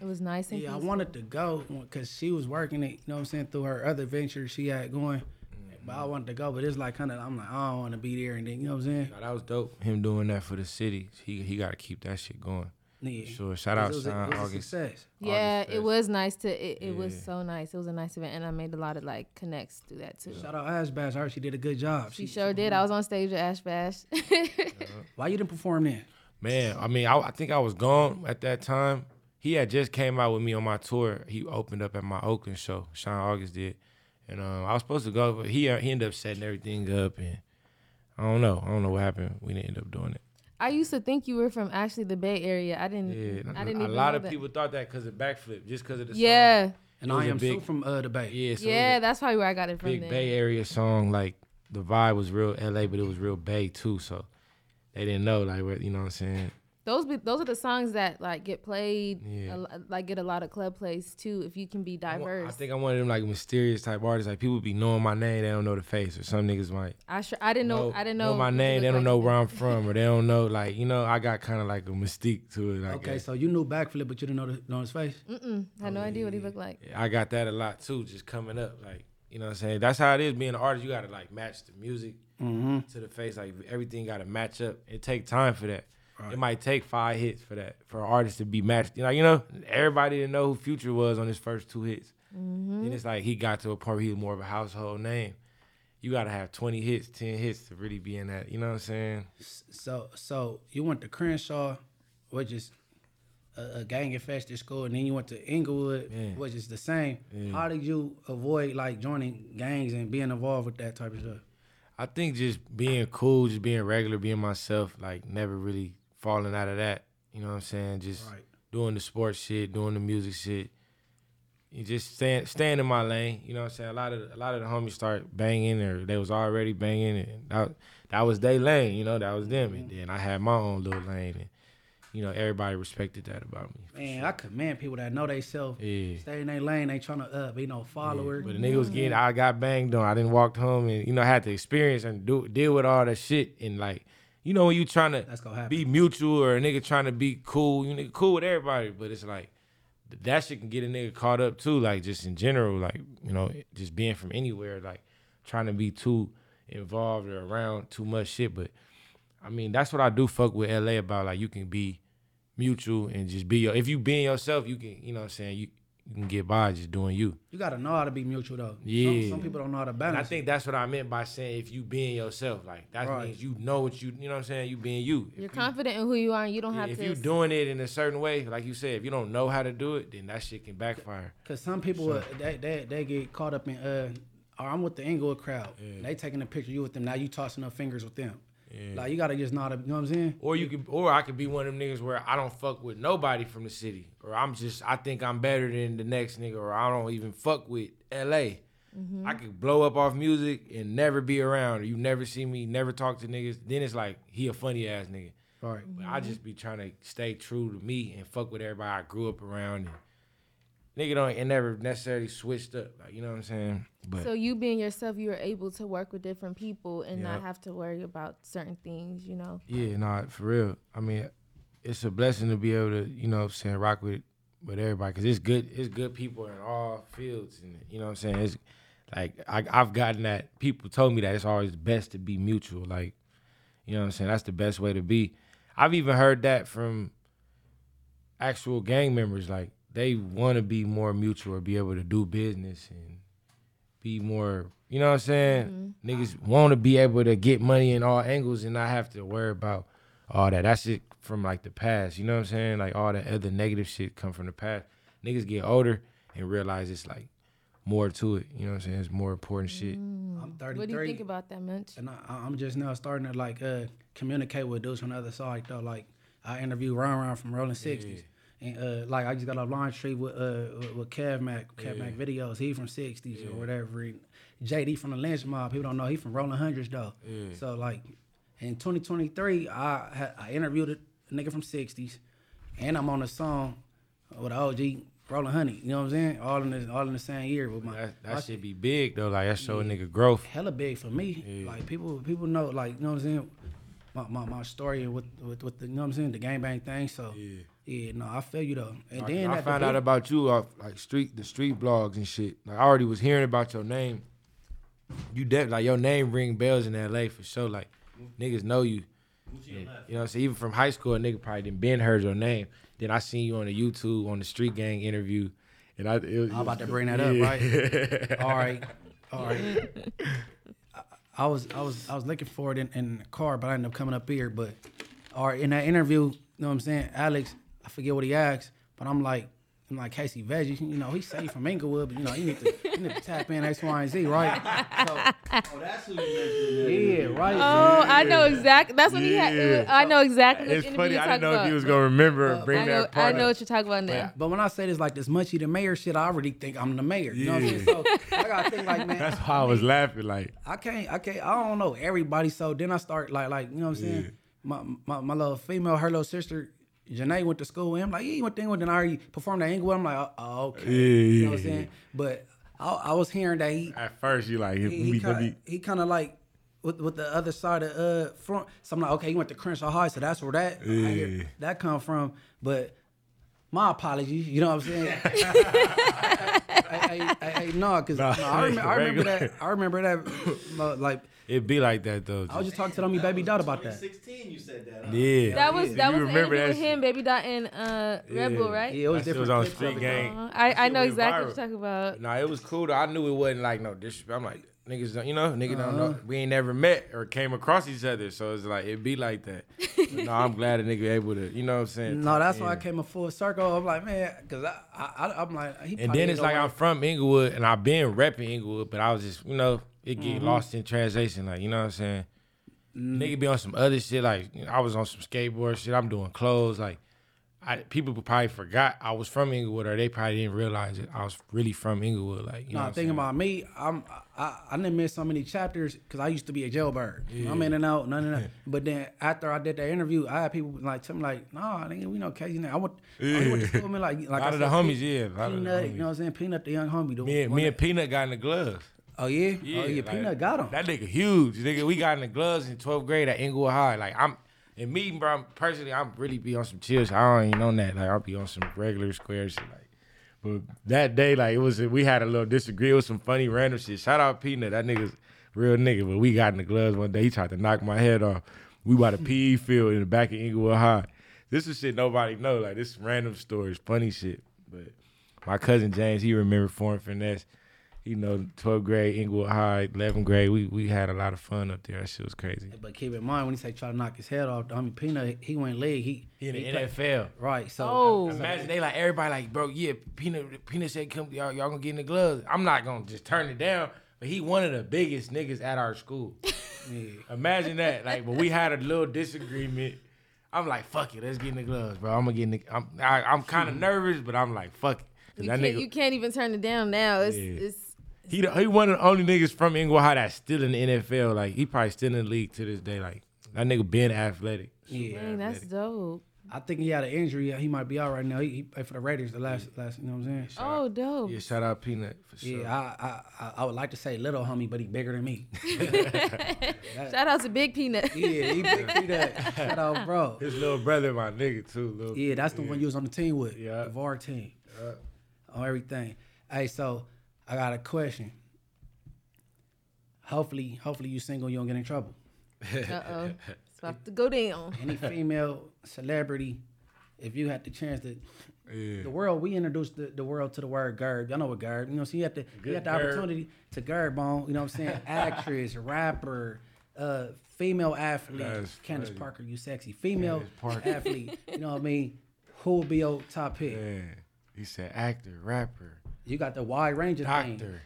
It was nice and Yeah, I wanted to go because she was working it. You know what I'm saying through her other ventures she had going. Mm-hmm. But I wanted to go, but it's like kind of I'm like I don't want to be there and then you know what I'm saying. Nah, that was dope. Him doing that for the city. He he got to keep that shit going. Yeah. Sure. Shout out It was a- Sean it was a August. success. Yeah, August it was nice to. It, it was so nice. It was a nice event, and I made a lot of like connects through that too. Shout out Ash Bash. I heard she did a good job. She sure did. I was on stage with Ash Bash. Why you didn't perform then? Man, I mean, I, I think I was gone at that time. He had just came out with me on my tour. He opened up at my Oakland show. Sean August did, and um, I was supposed to go, but he he ended up setting everything up, and I don't know. I don't know what happened. We didn't end up doing it. I used to think you were from actually the Bay Area. I didn't. Yeah, I didn't a even lot know of that. people thought that because of backflip, just because of the song. Yeah, And It was I a am big- Sue from uh, the Bay. yeah, so yeah. That's probably where I got it from. big then. Bay Area song. Like the vibe was real LA, but it was real Bay too. So they didn't know, like, what you know what I'm saying. Those be, those are the songs that like get played, Yeah. a like get a lot of club plays too. If you can be I wa- diverse, I think I'm one of them like mysterious type artists. Like people be knowing my name, they don't know the face, or some niggas might. I sure I didn't know. I didn't know, my name. They don't like. know where I'm from, or they don't know like you know. I got kind of like a mystique to it. I Okay, guess. so you knew backflip, but you didn't know, the, know his face. Mm-mm, I had no idea what he looked like. I got that a lot too, just coming up. Like you know what I'm saying. That's how it is being an artist. You gotta like match the music Mm-hmm. to the face. Like everything gotta match up. It take time for that. It might take five hits for that for an artist to be matched. You know, you know, everybody didn't know who Future was on his first two hits. Mm-hmm. Then it's like he got to a point where he was more of a household name. You gotta have 20 hits, 10 hits to really be in that. You know what I'm saying? So, so you went to Crenshaw, which is a, a gang infested school, and then you went to Inglewood, Yeah. which is the same. Yeah. How did you avoid like joining gangs and being involved with that type of stuff? I think just being cool, just being regular, being myself, like never really falling out of that. You know what I'm saying? Just Right. doing the sports shit, doing the music shit. You just staying staying in my lane. You know what I'm saying? A lot of a lot of the homies start banging or they was already banging and that, that was their lane, you know, that was them. And then I had my own little lane and you know, everybody respected that about me. Man, sure. I commend people that know they self, Yeah. stay in their lane, they trying to up, be no follower. But the nigga was getting, I got banged on. I didn't walk home, and you know, I had to experience and do deal with all that shit. And like, you know, when you trying to That's gonna happen. be mutual or a nigga trying to be cool, you nigga cool with everybody, but it's like that shit can get a nigga caught up too. Like just in general, like you know, just being from anywhere, like trying to be too involved or around too much shit. But I mean, that's what I do fuck with LA about. Like you can be mutual and just be your. If you being yourself, you can. You know what I'm saying? You you can get by just doing you. you gotta know how to be mutual though. Yeah. Some, people don't know how to And balance. I think that's what I meant by saying if you being yourself, like that Right. means you know what you you know what I'm saying, you being you. If You're you- confident in who you are, and you don't have if to. If you're doing it in a certain way, like you said, if you don't know how to do it, then that shit can backfire. Cause some people uh, they, they they get caught up in uh, or I'm with the Inglewood crowd. They taking a picture you with them. Now you tossing up fingers with them. Like you gotta just know how. You know what I'm saying? Or you could or I could be one of them niggas where I don't fuck with nobody from the city. Or I'm just I think I'm better than the next nigga, or I don't even fuck with LA. Mm-hmm. I could blow up off music and never be around, or you never see me, never talk to niggas. Then it's like he a funny ass nigga. Right. But I just be trying to stay true to me and fuck with everybody I grew up around. And nigga don't it never necessarily switched up. Like, you know what I'm saying? But So you being yourself, you are able to work with different people and not have to worry about certain things. You know. yeah, nah, for real. I mean, it's a blessing to be able to, you know what I'm saying, rock with with everybody because it's good. It's good people in all fields, and you know what I'm saying. It's like I, I've gotten that. People told me that it's always best to be mutual. Like, you know what I'm saying. That's the best way to be. I've even heard that from actual gang members. Like they want to be more mutual or be able to do business and be more. You know what I'm saying? Niggas want to be able to get money in all angles and not have to worry about all that. That's it from like the past. You know what I'm saying? Like all that other negative shit come from the past. Niggas get older and realize it's like more to it. You know what I'm saying? It's more important shit. I'm 33. What do you think about that, Munch? And I, I'm just now starting to like uh, communicate with dudes from the other side though. Like I interviewed Ron Ron from Rolling Sixties, and uh, like I just got a line street with uh with- Kev Mac, Kev Mac videos. He from Sixties or whatever. And JD from the Lench Mob. People don't know he from Rolling Hundreds though. So like in 2023, I I interviewed a nigga from Sixties, and I'm on a song with OG. Rolling Honey, you know what I'm saying? All in the all in the same year with my That, that shit be big though. Like that show a nigga growth. hella big for me. Like people people know like you know what I'm saying. My, my, my story with, with with the you know what I'm saying the gang bang thing. So yeah, no, I feel you though. And then I at the found out big- about you off like street the street blogs and shit. Like I already was hearing about your name. You def like your name ring bells in LA for sure. Like niggas know you. And, you know what I'm saying? Even from high school, a nigga probably didn't been heard your name. Then I seen you on the YouTube on the Street Gang interview, and I. It was, I'm about to bring that up, right? all right, all right. I, I was I was I was looking for it in, in the car, but I ended up coming up here. But all right, in that interview, you know what I'm saying? Alex, I forget what he asked, but I'm like, I'm like Casey Veggie, you know, he's safe from Inglewood, but you know, you need to, you need to tap in X, Y, and Z, right? So, Oh, that's who you mentioned. yeah, right. Oh, I know exactly. That's what he had. Yeah. I know exactly. It's funny. I didn't talking know if you was gonna remember or bring I know, that part. I know up. what you're talking about now. But when I say this like this Munchie the mayor shit, I already think I'm the mayor. You know what I'm saying? So I gotta think like, man, That's why I was laughing. Like, I can't, I can't, I don't know everybody. So then I start like, like you know what I'm saying? Yeah. My, my my little female, her little sister, Janae went to school with him. Like, yeah, you went to Inglewood, and I already performed at Inglewood. I'm like, oh, oh, okay. Yeah, you know what I'm saying? But I, I was hearing that he at first, you like, he, he, he kind of like with with the other side of uh front. So I'm like, okay, he went to Crenshaw High, so that's where that I Yeah. that come from. But my apologies, you know what I'm saying? I, I, I, I, no, because Nah, I, remember, I remember that. I remember that. Like it be like that though. I was just talking to them, baby dot about that. 2016, you said that. huh? yeah. That was You that was the remember interview that with him, Baby Dot, and uh, Red Bull, right? Yeah, it was That different. was on clips Street Gang. Uh, I, I know exactly viral. what you're talking about. Nah, it was cool. Though. I knew it wasn't like no disrespect. I'm like niggas, don't, you know, niggas don't Uh-huh. know. We ain't never met or came across each other, so it's like it'd be like that. No, I'm glad a nigga able to, you know what I'm saying? No, that's why I came a full circle. I'm like, man, because I, I, I, I'm like, he And then it's like I'm from Inglewood and I've been repping Inglewood, but I was just, you know, it get Mm-hmm. lost in translation. Like, you know what I'm saying? Mm. Nigga be on some other shit. Like, you know, I was on some skateboard shit. I'm doing clothes. Like, I, people probably forgot I was from Inglewood or they probably didn't realize it. I was really from Inglewood. Like, you know No, what thinking saying? about me, I'm I, I didn't miss so many chapters because I used to be a jailbird. I'm in and out, none of that. But then after I did that interview, I had people like tell me like, "Nah, nigga, we know Casey now." I went, oh, he went to school with me like, like A lot I of the homies, Pe- yeah. A lot of the Peanut, you know what I'm saying? Peanut, the young homie. The Me and, one me and that- Peanut got in the gloves. Oh yeah, oh yeah, like, Peanut got him. That nigga huge. Nigga, we got in the gloves in 12th grade at Inglewood High. Like I'm and me, bro, I'm, personally, I'm really be on some chill shit. I don't even on that. Like I'll be on some regular square shit. Like but that day, like it was we had a little disagreement It was some funny random shit. Shout out Peanut. That nigga's real nigga. But we got in the gloves one day. He tried to knock my head off. We by the PE field in the back of Inglewood High. This is shit nobody know. Like this random stories, funny shit. But my cousin James, he remember foreign finesse. You know, 12th grade, Inglewood High, 11th grade. We we had a lot of fun up there. That shit was crazy. But keep in mind when he said try to knock his head off, I mean Peanut, he went leg. He He in the play- NFL. right? So Oh. Imagine they like everybody like, bro, yeah, Peanut Peanut said come y'all, y'all gonna get in the gloves. I'm not gonna just turn it down. But he one of the biggest niggas at our school. yeah. Imagine that. Like, but we had a little disagreement. I'm like, fuck it, let's get in the gloves, bro. I'm gonna get in the I'm I, I'm kind of nervous, but I'm like, fuck it. You that can't, nigga, you can't even turn it down now. It's Yeah. it's he the- he one of the only niggas from Inglewood High that's still in the NFL. Like he probably still in the league to this day. Like that nigga been athletic. Yeah. dang, that's dope. I think he had an injury. He might be out right now. He, he played for the Raiders the last last. You know what I'm saying? Oh, dope. Yeah, shout out Peanut for sure. Yeah, I, I I I would like to say little homie, but he bigger than me. Shout out to Big Peanut. yeah, he big Peanut. Shout out, bro. His little brother, my nigga too. Little, Yeah, that's the one you was on the team with. Yeah. The VAR team. Yeah. On everything. Hey, so I got a question. Hopefully, hopefully you single, you don't get in trouble. Uh oh, it's about to go down. Any female celebrity, if you had the chance to Yeah. the world, we introduced the, the world to the word garb. Y'all know what garb. You know, so you have to you Good have the garb. opportunity to garb on, you know what I'm saying? Actress, rapper, uh, female athlete. That's Candace funny. Parker, you sexy. Female athlete. You know what I mean? Who would be your top pick? Yeah. He said actor, rapper, You got the wide range of things. doctor.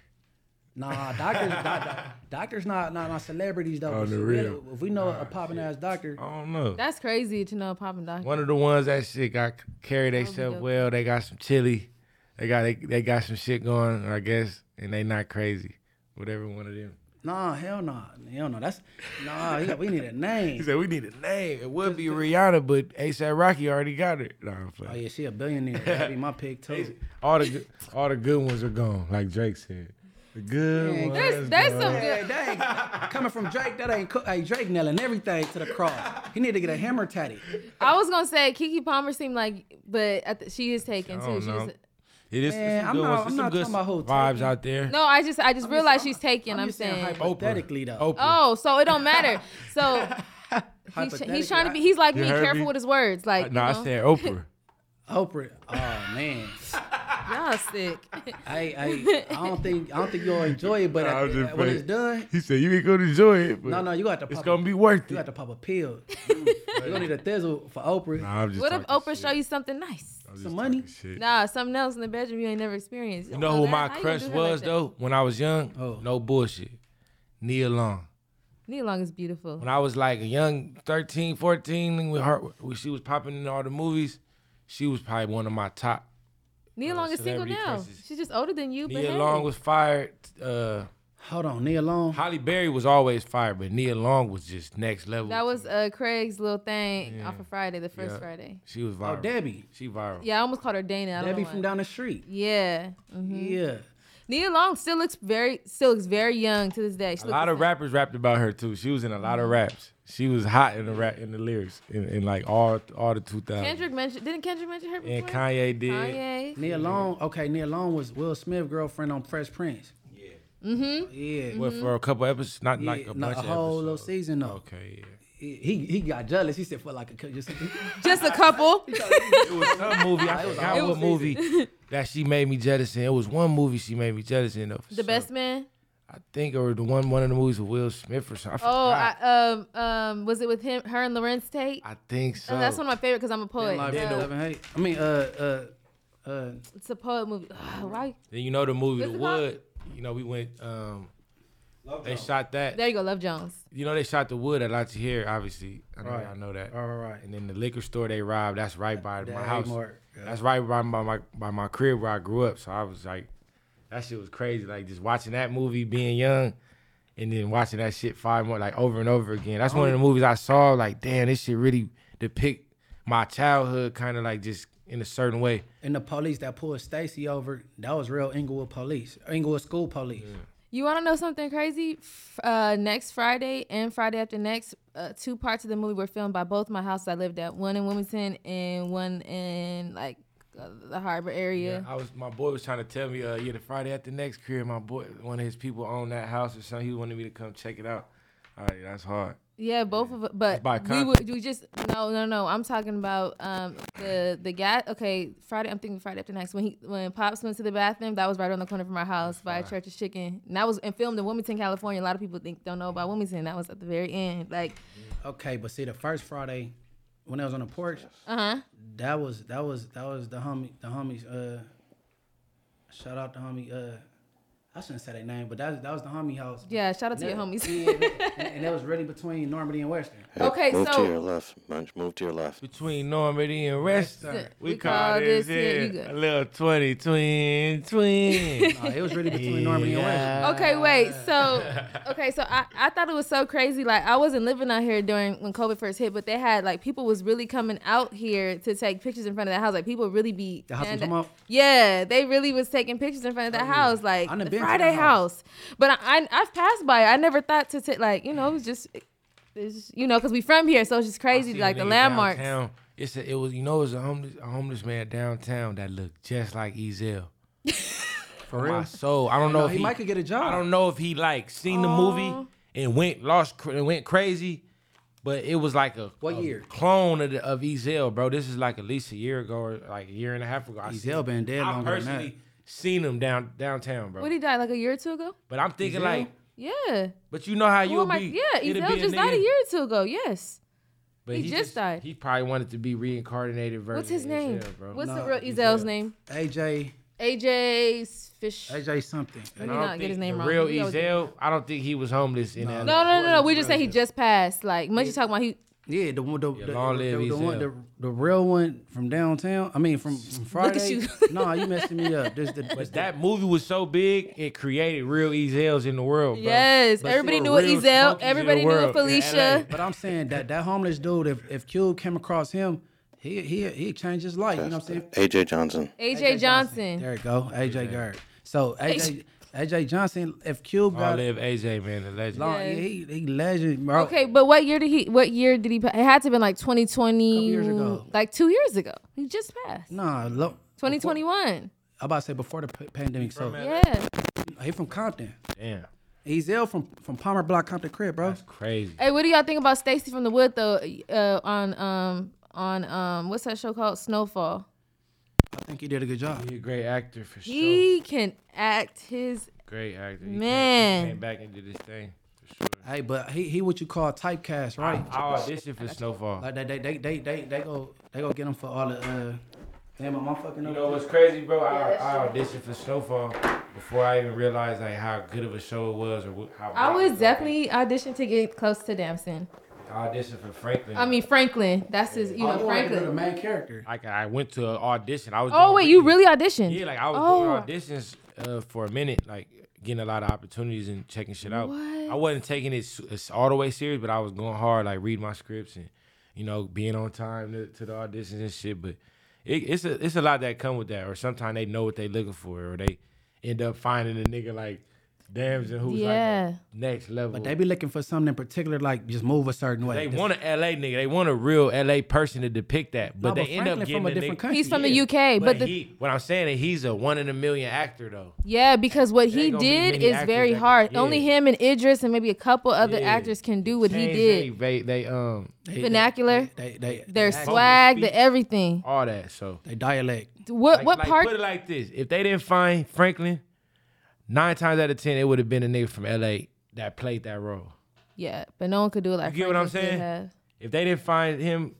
Nah, doctors, doc, doc- doctors not, not not celebrities though. On the If we- real. If we know a popping ass doctor, I don't know. That's crazy to know a popping doctor. One of the ones that shit got carry be themselves well. They got some chili. They got they, they got some shit going, I guess, and they not crazy. Whatever one of them. Nah, hell no, nah, hell no. That's nah. yeah, we need a name. He said we need a name. It would be Rihanna, but ASAP Rocky already got it. Nah, I'm Oh playing. yeah, she a billionaire. That'd be my pick too. All the good, all the good ones are gone, like Drake said. The good Yeah, ones. There's there's gone. some Hey, good. dang, coming from Drake, that ain't cook. Hey, Drake nailing everything to the cross. He need to get a hammer tatty. I was gonna say Keke Palmer seemed like, but at the, she is taken I too. don't She know. was, It is Man, some I'm good not- ones. I'm There's some not good talking about vibes out there. no, I just I just realized she's taken. I'm, just saying saying. hypothetically though. Oprah. Oh, so it don't matter. So he's, he's trying to be. He's like me, careful me? with his words. Like, no, you I know? said Oprah. Oprah. Oh man. Y'all sick. I, I I don't think I don't think you'll enjoy it, but Nah, I'm at- just when playing. it's done, He said you ain't gonna enjoy it, but no, no, you got to. it's gonna a, be worth You it. You got to pop a pill. you gonna need a thizzle for Oprah. Nah, I'm just What if Oprah shit. show you something nice? I'm just some money? shit. Nah, something else in the bedroom you ain't never experienced. You know Oh, who that- my how crush do her like was though when I was young? Oh. No bullshit. Nia Long. Nia Long is beautiful. When I was like a young 13, 14, when her when she was popping in all the movies, she was probably one of my top. Nia uh, Long is single now. crushes. She's just older than you, but Nia hey. Long was fired. Uh, Hold on, Nia Long. Halle Berry was always fire, but Nia Long was just next level. That was uh, Craig's little thing Yeah. off of Friday, the first Yeah. Friday. she was viral. Oh. Debbie. She viral. Yeah, I almost called her Dana. I don't Debbie know from down the street. Yeah. mhm. Yeah. Nia Long still looks very, still looks very young to this day. She A lot of same. rappers rapped about her too. She was in a lot of raps. She was hot in the rap in the lyrics in, in like all all the 2000s. Kendrick mentioned. Didn't Kendrick mention her before? and Kanye did. Kanye. Nia Long. Okay, Nia Long was Will Smith's girlfriend on Fresh Prince. Mm-hmm. Yeah. What for a couple episodes? Not Yeah, like a no, bunch a of whole little season though. Okay, yeah. He he got jealous. He said for like a just Just a couple. It was some movie. I forgot It what was- movie that she made me jealous in. It was one movie she made me jealous in. Though, the sure. best man. I think, or the one one of the movies with Will Smith or something. I Oh. I, um, um, was it with him, her, and Larenz Tate? I, think so. Oh, that's one of my favorite because I'm a poet. like Uh, love. I mean, uh, uh, uh, it's a poet movie. Ugh, why? Then you know the movie What's The it called? Wood. You know we went. um They shot that. There you go, Love Jones. You know they shot The Wood at La here. Obviously, I know Right. y'all know that. all right, right. And then the liquor store they robbed. That's right by my That house. Mark. Yeah. That's right by my, my by my crib where I grew up. So I was like, that shit was crazy. Like just watching that movie, being young, and then watching that shit five more like over and over again. That's one of the movies I saw. Like, damn, this shit really depict my childhood, kind of like just in a certain way. And the police that pulled Stacy over, that was real Inglewood police, Inglewood school police. You want to know something crazy? Uh, next Friday and Friday after next, uh, two parts of the movie were filmed by both my houses I lived at. One in Wilmington and one in like uh, the harbor area. I was my boy was trying to tell me, uh, yeah, the Friday after next career, my boy, one of his people owned that house or something. He wanted me to come check it out. All right, that's hard. Yeah, both of it. But by we would we just no no no. I'm talking about um the the guy. Okay, Friday. I'm thinking Friday after next. When he when pops went to the bathroom, that was right on the corner from our house by Church's Chicken. And that was and filmed in Wilmington, California. A lot of people think don't know about Wilmington. That was at the very end. Like Okay, but see, the first Friday when I was on the porch, uh huh. that was that was that was the homie, the homies. Uh, shout out the homie. Uh, I shouldn't say their name, but that was, that was the homie house. Yeah, shout out to your homies. yeah, and, and that was really between Normandie and Western. Okay, so. move so- to your left, Munch. Move to your left. Between Normandie and Western, we, We call, call this this here- you a little twenty twin twin. Nah, it was really between Normandie and Western. Okay, wait. So, okay, so I, I thought it was so crazy. Like I wasn't living out here during when COVID first hit, but they had like people was really coming out here to take pictures in front of that house. Like people really be The house I'm and- talking about? Yeah, they really was taking pictures in front of that oh, house, like I done the been to Friday house. house. But I, I I've passed by. it. I never thought to take like you know it was just. It's, you know, cause we from here, so it's just crazy, like the landmarks. downtown. It's a, it was you know it was a homeless a homeless man downtown that looked just like Ezal. For My real. soul. I don't know No, if he he, might could get a job. I don't know if he like seen the movie and went lost and went crazy, but it was like a What a year? clone of, the, of Ezal, bro. This is like at least a year ago or like a year and a half ago. I Ezal been dead I longer than that. Seen him down downtown, bro. What he died like a year or two ago? but I'm thinking Ezal? like, Yeah. but you know how you'll am I- be. yeah, it'll Ezal just died a year or two ago. Yes. But He just died. He probably wanted to be reincarnated version. What's his of name? Ezal, bro. What's the real Ezal. Ezal's name? AJ, AJ Fish. AJ something. Let I me don't get think his name the wrong. Real We Ezal, I don't think he was homeless in No. LA. No, no, no, no. We just say he just passed. Like, much you talking about he. Yeah, the one, the, Yeah, the, long the, live the, the one, the, the real one from downtown. I mean, from, from Friday. at you. no, you messing me up. This the, this But the- that movie was so big, it created real Ezals in the world, bro. Yes, But everybody knew what Ezal. Everybody knew what world Felicia. But I'm saying that that homeless dude, if if Cube came across him, he he he changed his life. You know what I'm saying? AJ Johnson. AJ Johnson. There you go, AJ Gard. So AJ AJ Johnson, if Cube Long got live AJ, man, the legend. long, Yeah. he he legend, bro. Okay, but what year did he? What year did he? It had to have been like 2020. Couple years ago. Like two years ago. He just passed. Nah, look. 2021. I'm about to say before the p- pandemic. So Yeah. he from Compton. Damn, He's ill from from Palmer Block Compton crib, bro. that's crazy. Hey, what do y'all think about Stacy from the Wood though? Uh, on um on um what's that show called? Snowfall. I think he did a good job. He a great actor for sure. He can act his Great actor. He came- Man. he came back and did his thing for sure. Hey, but he he what you call typecast, right? I auditioned for Snowfall. Like they they they they they, they go they go get him for all the uh. Damn, am I fucking You up? know what's crazy, bro? I, I auditioned for Snowfall before I even realized like how good of a show it was or how. I big was was. definitely auditioned to get close to Damson. I auditioned for Franklin. I mean Franklin. That's his you know Oh, the main character. like I went to an audition. I was. Oh wait, you really auditioned? Yeah, like I was Oh. doing auditions uh, for a minute, like getting a lot of opportunities and checking shit out. What? I wasn't taking it s- s- all the way serious, but I was going hard, like read my scripts and you know being on time to, to the auditions and shit. But it, it's a it's a lot that come with that. Or sometimes they know what they looking for, or they end up finding a nigga like Damson who's Yeah. like a next level. But they be looking for something in particular, like just move a certain way. They This- want an LA nigga. They want a real LA person to depict that. But No, they but end up getting from a a different nigga- country. He's from the UK, But, but the he, what I'm saying is he's a one in a million actor though. yeah, because what he ain't be did is very that can- hard. yeah. Only him and Idris and maybe a couple other Yeah. actors can do what he did. They, they, they um They- Vernacular, They they their they, swag, the everything. all that. So they dialect. What like, what like, part? Put it like this: if they didn't find Franklin, nine times out of ten, it would have been a nigga from LA that played that role. yeah, but no one could do it like. You get what I'm Franklin saying? have. If they didn't find him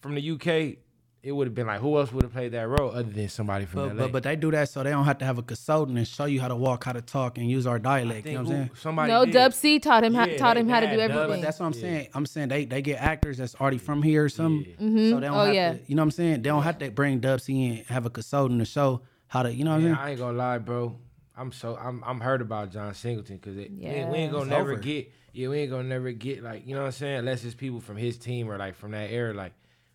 from the UK, it would have been like who else would have played that role other than somebody from But, LA. but but they do that so they don't have to have a consultant and show you how to walk, how to talk, and use our dialect. You know what I'm saying? somebody No, did. Dub C taught him how, Yeah, taught they- him how to do everything. But that's what I'm Yeah. saying. I'm saying they they get actors that's already from here or something. Mhm. So they don't Oh, have yeah. to, you know what I'm saying? They don't have to bring Dub C in, have a consultant to show how to, you know what I'm saying? I ain't gonna lie, bro. I'm so I'm I'm hurt about John Singleton because we, we ain't gonna It's never over. get yeah we ain't gonna never get like you know what I'm saying unless it's people from his team or like from that era like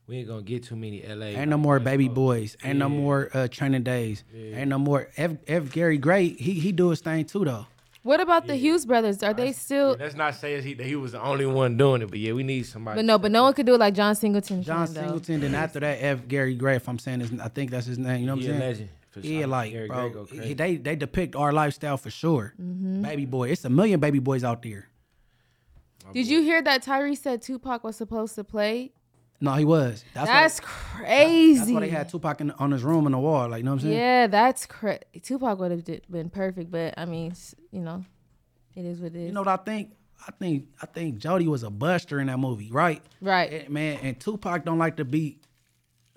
we ain't gonna get too many LA. Ain't no more baby boys. Ain't no more uh, training days. Ain't no more F, F Gary Gray. He he do his thing too though. What about the Hughes brothers? Are they still? Let's not say he, that he was the only one doing it, but yeah, we need somebody. But no, but no one could do it like John Singleton. John can, though. Singleton. Then after that, F Gary Gray. If I'm saying his, I think that's his name. You know what He I'm saying? legend. For Yeah, sure. like Gary bro, Gray go crazy. they they depict our lifestyle for sure. Mm-hmm. Baby boy, it's a million baby boys out there. Did you hear that Tyrese said Tupac was supposed to play? No, he was. That's, That's why, crazy. that's why they had Tupac in, on his room in the wall. Like you know what I'm saying? Yeah, that's crazy. Tupac would have been perfect, but I mean, you know, it is what it is. You know what I think? I think I think Jody was a buster in that movie, right? right. Eh, man, and Tupac don't like to beat.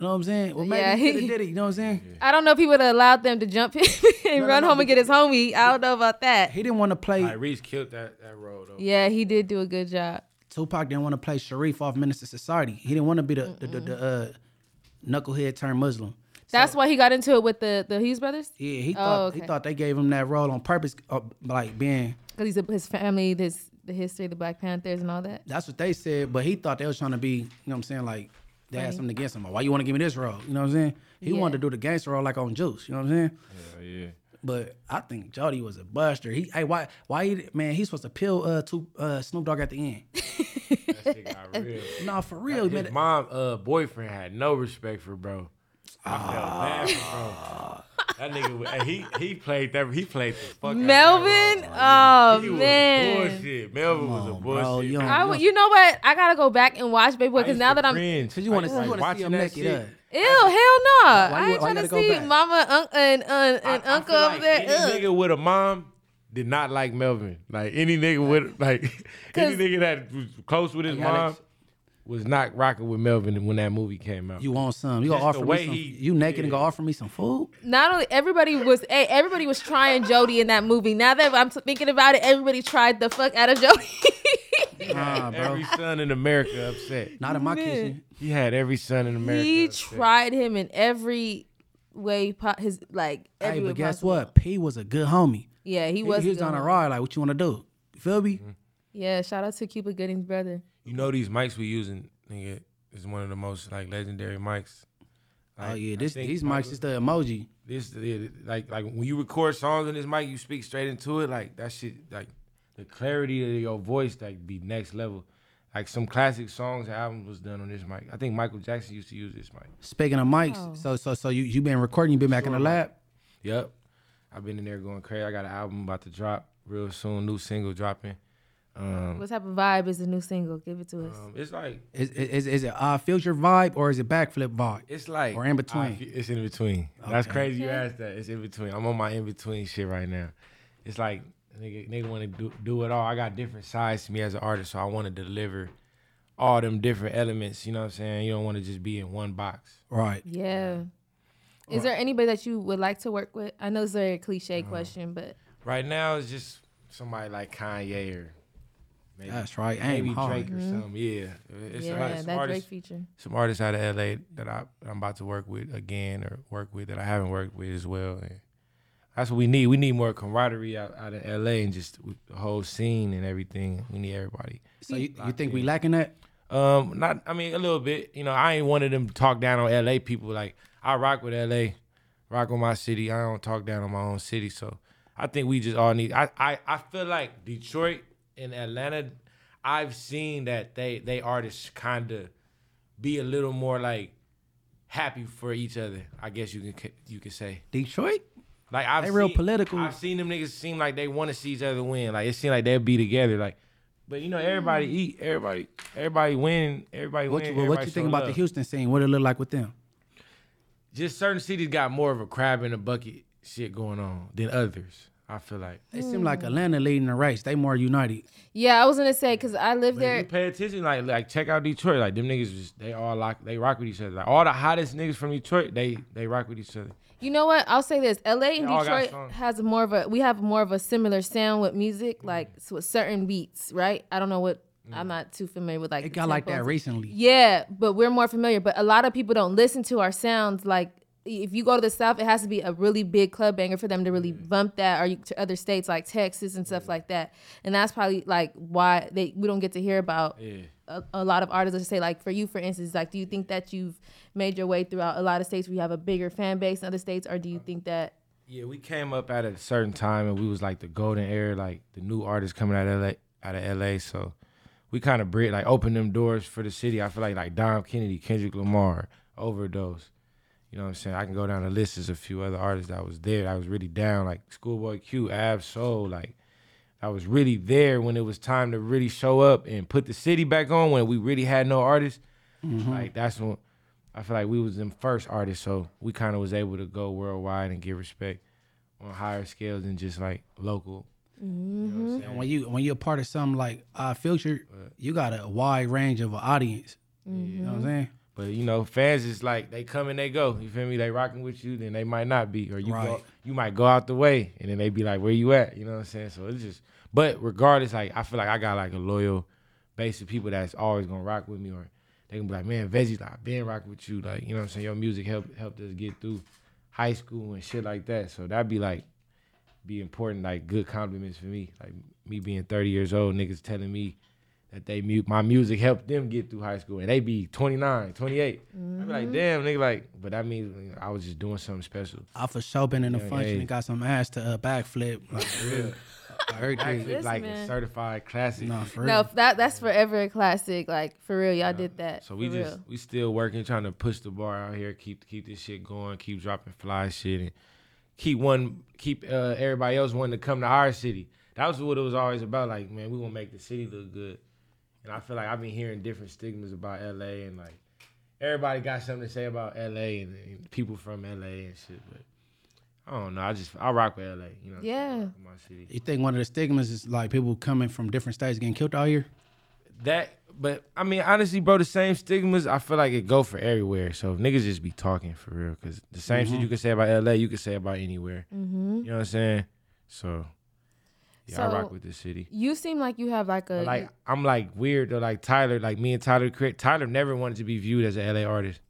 You know what I'm saying? Well, maybe Yeah, he he- could have did it. You know what I'm saying? I don't know if he would have allowed them to jump in and No, no, run no, home and get his homie. I don't know about that. He didn't want to play. Like Reese killed that that role though. Yeah, he did do a good job. Tupac didn't want to play Sharif off Menace II Society. He didn't want to be the the, the, the uh, knucklehead turned Muslim. That's why he got into it with the the Hughes brothers Yeah, he Oh, thought he thought they gave him that role on purpose, uh, like being. because he's a, his family, this the history of the Black Panthers and all that. That's what they said, but he thought they was trying to be. You know what I'm saying? Like they had Funny. something against him. Why you want to give me this role? You know what I'm saying? He Yeah. wanted to do the gangster role like on Juice. You know what I'm saying? Yeah, yeah. But I think Jody was a buster. He, hey, why, why, he, man? He's supposed to peel uh, to uh, Snoop Dogg at the end. That shit got real. nah, for real, His man. mom, uh, boyfriend had no respect for bro. I felt bad for bro. That nigga, he he played that. He played the fuck. out of that Melvin, oh he was man. bullshit. Melvin was a on, bullshit. bro, you don't- I you know what? I gotta go back and watch Baby Boy because now to that I'm cringe. Cause you want to, used you want to see watching him that naked. shit. Uh, Ew, hell no. Why I you- ain't why you trying to gotta go see back? mama un- and, and, and I- I uncle over like there. Any Ugh. nigga with a mom did not like Melvin. Like any nigga with like any 'Cause- nigga that was close with his mom Alex. Was not rocking with Melvin when that movie came out. you want some? You gonna Just the offer way me some? he- you naked and yeah. gonna offer me some food? Not only everybody was, hey, everybody was trying Jody in that movie. Now that I'm thinking about it, everybody tried the fuck out of Jody. Nah, bro. every son in America upset. Not in my Man. kitchen. He had every son in America. he upset. tried him in every way, po- his like. Hey, Every way but guess possible. what? P was a good homie. Yeah, he He, was. he was on a ride. Like, what you want to do? You feel me? Mm-hmm. Yeah, shout out to Cuba Gooding's brother. You know these mics we using, nigga, is one of the most like legendary mics. oh yeah, this think these Michael- mics is the emoji. This yeah, like like when you record songs on this mic, you speak straight into it. Like that shit, like the clarity of your voice, like be next level. Like some classic songs, and albums was done on this mic. I think Michael Jackson used to use this mic. Speaking of mics, Oh. so so so you you been recording? You been back in the lab? Yep, I've been in there going crazy. I got an album about to drop real soon, new single dropping. Um, What type of vibe is the new single? Give it to us. um, it's like Is is, is it uh, future vibe or is it backflip vibe? it's like Or in between. I it's in between. That's Okay. crazy. You asked that. It's in between. I'm on my in between shit right now. It's like nigga, nigga want to do do it all. I got different sides to me as an artist, so I want to deliver all them different elements. You know what I'm saying? You don't want to just be in one box. Right. yeah. Is there anybody that you would like to work with? I know it's a very cliche question, but Right now, it's just somebody like Kanye or maybe, That's right. Aim maybe hard. Drake or something. Yeah, it's yeah, like some that artists, Drake feature. some artists out of LA that I, I'm about to work with again or work with that I haven't worked with as well. And that's what we need. We need more camaraderie out, out of LA and just the whole scene and everything. We need everybody. So you, you think we lacking that? Um, not I mean a little bit. You know, I ain't one of them to talk down on LA people. Like I rock with LA, rock with my city. I don't talk down on my own city. So I think we just all need. I I, I feel like Detroit and Atlanta. I've seen that they they artists kind of be a little more like happy for each other. I guess you can you could say. Detroit? Like I've They real seen- political. I've seen them niggas seem like they want to see each other win. Like it seemed like they'll be together. Like, but you know everybody mm. eat, everybody everybody win, everybody What win. you, what you think about the. Houston scene? What it look like with them? Just certain cities got more of a crab in a bucket shit going on than others. I feel like. It seem like Atlanta leading the race. They more united. Yeah, I was gonna say because I live But if there. you pay attention, like like check out Detroit. Like them niggas, just they all like they rock with each other. Like all the hottest niggas from Detroit, they they rock with each other. You know what? I'll say this: LA and They all got Detroit songs. has more of a. We have more of a similar sound with music, like s- with certain beats, right? I don't know what. I'm not too familiar with like. It the got like that tempos. recently. Yeah, but we're more familiar. But a lot of people don't listen to our sounds. Like if you go to the south, it has to be a really big club banger for them to really mm. bump that, or you, to other states like Texas and stuff like that. And that's probably like why they we don't get to hear about Yeah. a, a lot of artists. Let's say like for you, for instance, like do you think that you've made your way throughout a lot of states where you have a bigger fan base in other states, or do you think that Yeah, we came up at a certain time and we was like the golden era, like the new artists coming out of LA, out of LA. So we kind of bred like opened them doors for the city. I feel like like Dom Kennedy, Kendrick Lamar, OverDoz. You know what I'm saying? I can go down the list. There's a few other artists that was there. I was really down, like Schoolboy Q, Ab Soul, like I was really there when it was time to really show up and put the city back on when we really had no artists. Mm-hmm. Like that's when I feel like we was the first artists, so we kind of was able to go worldwide and get respect on higher scales than just like local. You know what I'm mm-hmm. And saying? when you when you're a part of something like uh, Future, you got a wide range of an audience. Mm-hmm. You know what I'm saying? But you know, fans is like they come and they go. You feel me? They rocking with you, then they might not be, or you go, you might go out the way, and then they be like, "Where you at?" You know what I'm saying? So it's just, but regardless, like I feel like I got like a loyal base of people that's always gonna rock with me, or they can be like, "Man, Veggie, like, I've been rocking with you." Like you know what I'm saying? Your music helped helped us get through high school and shit like that. So that'd be like be important, like good compliments for me. Like me being 30 years old, niggas telling me that they mu- my music helped them get through high school, and they be 29, 28. I be like, damn, nigga, like, but that means you know, I was just doing something special. I for sure been in a Yeah, function yeah. and got some ass to uh, backflip. Like, real. everything. Backflip, Yes, like man. a certified classic. No, for real. no? That that's forever a classic. Like for real, y'all did that. So we for just real. we still working, trying to push the bar out here, keep keep this shit going, keep dropping fly shit, and keep one keep uh, everybody else wanting to come to our city. That was what it was always about. Like, man, we want to make the city look good, and I feel like I've been hearing different stigmas about LA, and like everybody got something to say about LA and, and people from LA and shit. But I don't know. I just I rock with LA. You know, Yeah. my city. You think one of the stigmas is like people coming from different states getting killed all year? That, but I mean, honestly, bro, the same stigmas. I feel like it go for everywhere. So if niggas just be talking for real, because the same shit you can say about LA, you can say about anywhere. Mm-hmm. You know what I'm saying? So yeah, I rock with this city. You seem like you have like a But like I'm like weird though. Like Tyler, like me and Tyler, cre- Tyler never wanted to be viewed as an LA artist.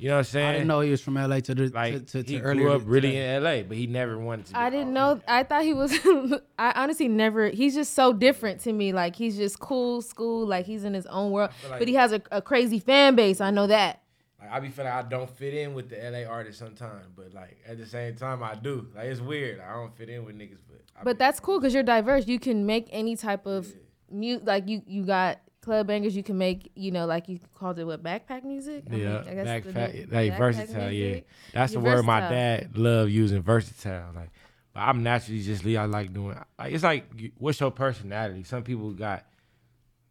You know what I'm saying? I didn't know he was from LA to the Like to, to, to he earlier. grew up really today. in LA, but he never wanted to. Be I didn't know. I thought he was. I honestly never. He's just so different to me. Like he's just cool, school. Like he's in his own world. like- but he has a, a crazy fan base. I know that. Like I be feeling I don't fit in with the LA artists sometimes, but like at the same time I do. Like it's weird. I don't fit in with niggas, but I But that's cool because you're diverse. You can make any type of mute. Like you, you got club bangers. You can make. You know, like you called it what backpack music. I mean, Yeah, I guess back the like backpack versatile. Yeah, that's the You're word my dad loved using. Versatile. Like But I'm naturally just Lee. I like doing. Like it's like, what's your personality? Some people got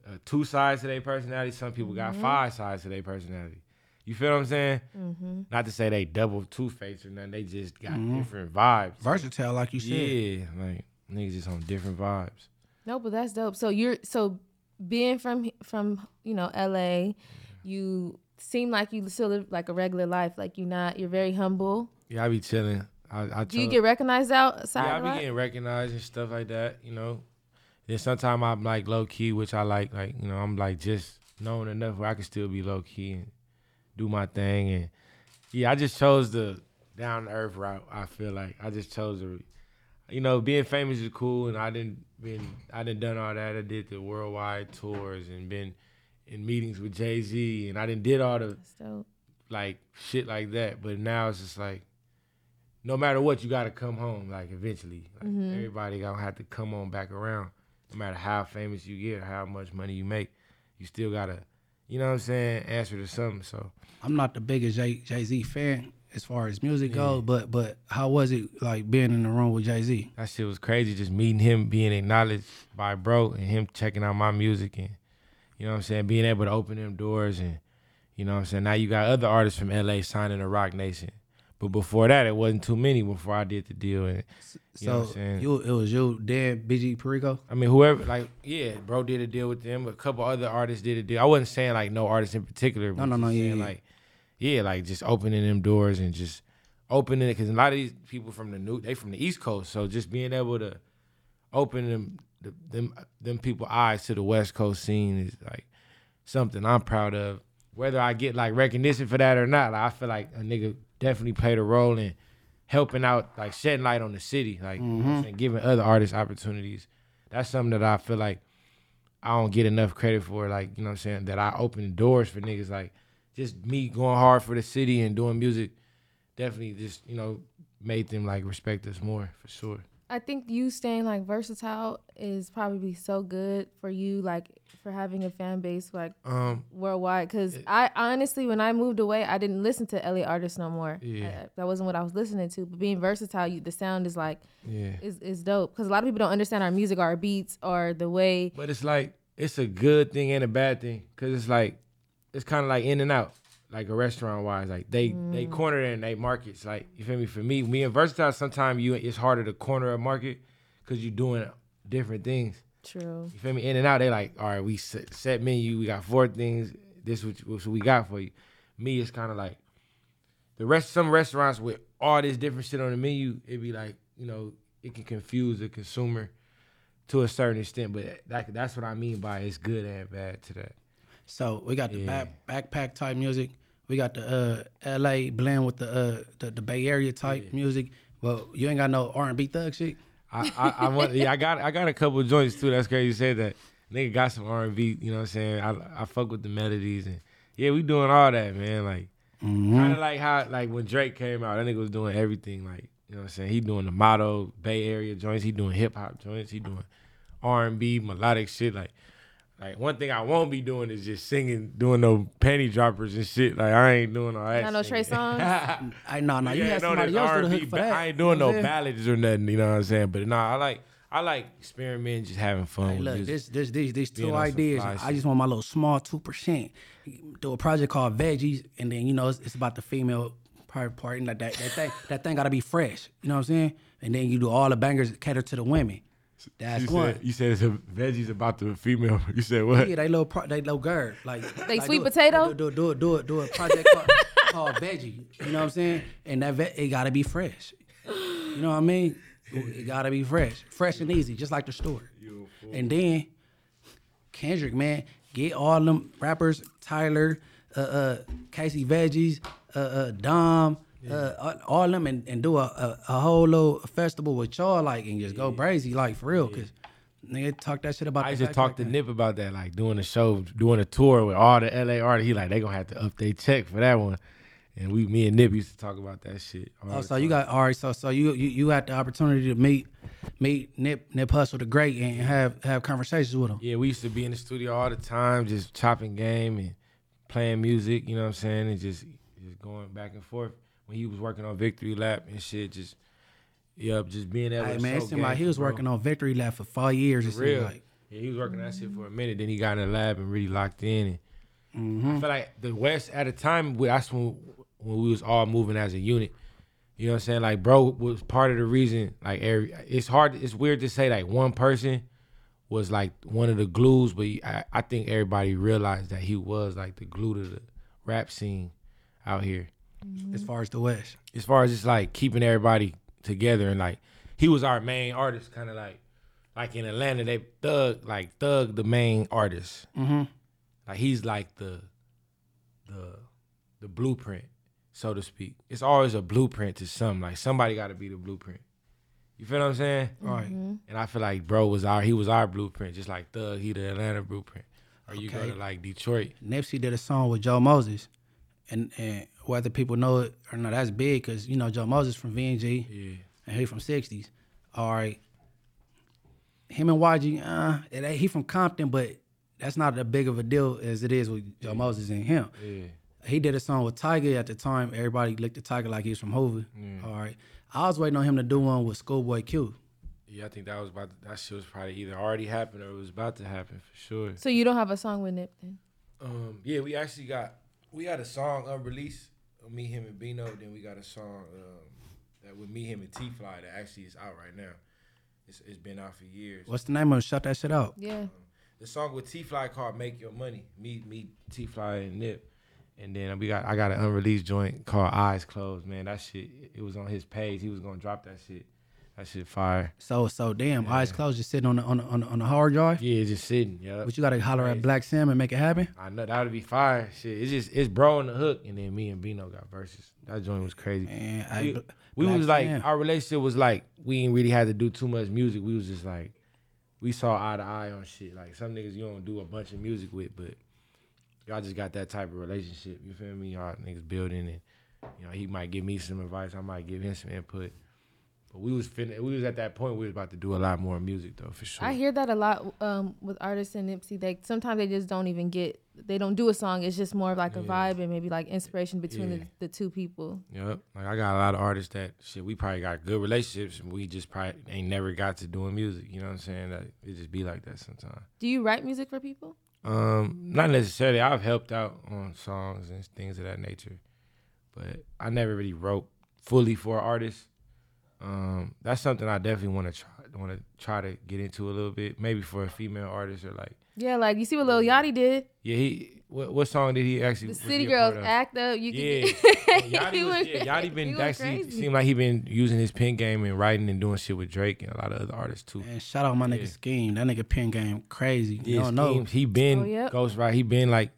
uh, two sides to their personality. Some people got five sides to their personality. You feel what I'm saying? Mm-hmm. Not to say they double two faced or nothing. They just got mm-hmm. different vibes. Versatile, like you said. Yeah, like niggas just on different vibes. No, but that's dope. So you're so being from from you know LA, you seem like you still live like a regular life. Like you're not. You're very humble. Yeah, I be chilling. I, I Do you get recognized outside? Yeah, I a be getting recognized and stuff like that, you know. Then sometimes I'm like low key, which I like, like, you know, I'm like just known enough where I can still be low key and do my thing. And yeah, I just chose the down to earth route. I feel like I just chose the, you know, being famous is cool, and I didn't been, I didn't done all that. I did the worldwide tours and been in meetings with Jay Z, and I didn't did all the like shit like that. But now it's just like, no matter what, you gotta come home. Like eventually, like, mm-hmm. everybody gonna have to come on back around. No matter how famous you get or how much money you make, you still gotta, you know what I'm saying, answer to something. So I'm not the biggest Jay Z fan as far as music goes, but but how was it like being in the room with Jay Z? that shit was crazy. Just meeting him, being acknowledged by bro, and him checking out my music, and you know what I'm saying, being able to open them doors, and you know what I'm saying. Now you got other artists from LA signing to Roc Nation. But before that, it wasn't too many. Before I did the deal, and you know what I'm So you, it was you, Dan, BG Perico. I mean, whoever, like, yeah, bro did a deal with them. A couple other artists did a deal. I wasn't saying like no artist in particular. No, no, no, yeah, saying, yeah. Like, yeah, like just opening them doors and just opening it because a lot of these people from the new, they from the East Coast, so just being able to open them, the, them, them people eyes to the West Coast scene is like something I'm proud of. Whether I get like recognition for that or not, like, I feel like a nigga definitely played a role in helping out, like shedding light on the city, like you know what mm-hmm. giving other artists opportunities. That's something that I feel like I don't get enough credit for. Like you know what I'm saying, that I open doors for niggas. Like just me going hard for the city and doing music, definitely just you know made them like respect us more for sure. I think you staying like versatile is probably so good for you, like for having a fan base like Um, worldwide. Because I honestly, when I moved away, I didn't listen to LA artists no more. Yeah. Uh, that wasn't what I was listening to. But being versatile, you, the sound is like yeah. is is dope. Because a lot of people don't understand our music, our beats, or the way. But it's like it's a good thing and a bad thing because it's like it's kind of like in and out, like a restaurant wise. Like they they corner it in they markets. Like you feel me? For me, me and versatile, sometimes you it's harder to corner a market because you're doing different things. True. You feel me? In and out, they like, all right, we set, set menu. We got four things. This what, what we got for you. Me, it's kind of like the rest. Some restaurants with all this different shit on the menu, it'd be like, you know, it can confuse the consumer to a certain extent. But that, that's what I mean by it's good and bad to that. So we got the Yeah. back, backpack type music. We got the uh, L.A. blend with the uh, the, the Bay Area type music. Well, you ain't got no R and B thug shit. I, I, I want, yeah, I got, I got a couple joints too. That's crazy you said that. Nigga got some R and B. You know what I'm saying? I, I fuck with the melodies and yeah, we doing all that, man. Like mm-hmm. kind of like how, like when Drake came out, that nigga was doing everything. Like you know what I'm saying? He doing the motto Bay Area joints. He doing hip hop joints. He doing R and B melodic shit. Like, like one thing I won't be doing is just singing, doing no panty droppers and shit. Like I ain't doing all that. Not no Trey singing. Songz? I no no. You Yeah, had no, somebody else do the hook for that. I ain't You doing know no what I'm saying? ballads or nothing. You know what I'm saying? But nah, I like I like experimenting, just having fun Hey, with look, music. this, this, these, these two ideas. I just want my little small two percent. Do a project called Veggies, and then you know it's, it's about the female part, part, and like that, that thing, that thing gotta be fresh. You know what I'm saying? And then you do all the bangers cater to the women. That's you one. said, you said it's a veggies about the female. You said what? Yeah, they little, pro, they little girl, like They like sweet do it- potato? Do do do do it do a project called, called Veggie. You know what I'm saying? And that ve- it gotta be fresh. You know what I mean? It gotta be fresh, fresh and easy, just like the store. And then Kendrick, man, get all them rappers, Tyler, uh, uh, Casey Veggies, uh, uh, Dom, uh, all, them, and, and do a, a, a whole little festival with y'all, like, and just go crazy, like for real, cause nigga talk that shit about. I used to talk like to that. Nip about that, like doing a show, doing a tour with all the LA artists. He like they gonna have to up their check for that one. And we, me and Nip used to talk about that shit. Oh, so you got all right. So so you you, you had the opportunity to meet meet Nip Nip Hussle the Great and have have conversations with him. Yeah, we used to be in the studio all the time, just chopping game and playing music. You know what I'm saying? And just just going back and forth. When he was working on Victory Lap and shit, just Yup, just being able Hey, man, it seemed like he was bro. working on Victory Lap for five years. It For real. seemed like. Yeah, he was working on that shit for a minute. Then he got in the lab and really locked in. And mm-hmm. I feel like the West at a time, we- that's when when we was all moving as a unit. You know what I'm saying? Like, bro was part of the reason. Like, every it's hard. It's weird to say like one person was like one of the glues, but I, I think everybody realized that he was like the glue to the rap scene out here. As far as the West, As far as just like keeping everybody together and like he was our main artist, kind of like like in Atlanta they thug like thug the main artist. mm-hmm. Like he's like the the the blueprint, so to speak. It's always a blueprint to something. Like somebody got to be the blueprint. You feel what I'm saying? right. And I feel like bro was our he was our blueprint, just like Thug he the Atlanta blueprint. Or you go Okay. to like Detroit. Nipsey did a song with Joe Moses, and and whether people know it or not, that's big because you know Joe Moses from VNG Yeah. and he from '60s. All right, him and YG, uh, it he from Compton, but that's not as big of a deal as it is with Joe Moses and him. Yeah. He did a song with Tyga at the time. Everybody looked at Tyga like he was from Hoover. All right, I was waiting on him to do one with Schoolboy Q. Yeah, I think that was about that shit was probably either already happened or it was about to happen for sure. So you don't have a song with Nip then? Um, yeah, we actually got we had a song unreleased. Of Me, him, and Bino. Then we got a song um, that with me, him, and TeeFlii that actually is out right now. It's, it's been out for years. What's the name of it? Shut that shit out. Yeah. The song with TeeFlii called "Make Your Money." Me, me, TeeFlii, and Nip. And then we got I got an unreleased joint called "Eyes Closed." Man, that shit it was on his page. He was gonna drop that shit. That shit fire. So so damn, eyes closed, just sitting on the on the, on the, on the hard drive. Yeah, just sitting. Yeah. But you gotta holler Crazy. at Blacc Sam and make it happen. I know that would be fire. Shit, it's just it's bro on the hook, and then me and Bino got verses. That joint was crazy. Man, I- we, we was like our relationship was like we ain't really had to do too much music. We was just like we saw eye to eye on shit. Like some niggas you don't do a bunch of music with, but y'all just got that type of relationship. You feel me? Y'all niggas building and you know he might give me some advice, I might give him some input. But we was finna, we was at that point we was about to do a lot more music though for sure. I hear that a lot um, with artists and Nipsey. They sometimes they just don't even get. They don't do a song. It's just more of like a vibe and maybe like inspiration between Yeah. the, the two people. Yep. Like I got a lot of artists that shit. We probably got good relationships, and we just probably ain't never got to doing music. You know what I'm saying? That it just be like that sometimes. Do you write music for people? Um, not necessarily. I've helped out on songs and things of that nature, but I never really wrote fully for artists. Um, that's something I definitely want to try. Want to try to get into a little bit, maybe for a female artist or like, Yeah, like you see what Lil Yachty did. yeah. He what, what song did he actually? The City he a part Girls act up. You Yeah, can Yachty was, went yeah, Yachty been actually crazy. seemed like he been using his pen game and writing and doing shit with Drake and a lot of other artists too. And shout out my Yeah. nigga Scheme. That nigga pen game crazy. You Yeah, don't know. He been Oh, yep. Ghost right. He been like,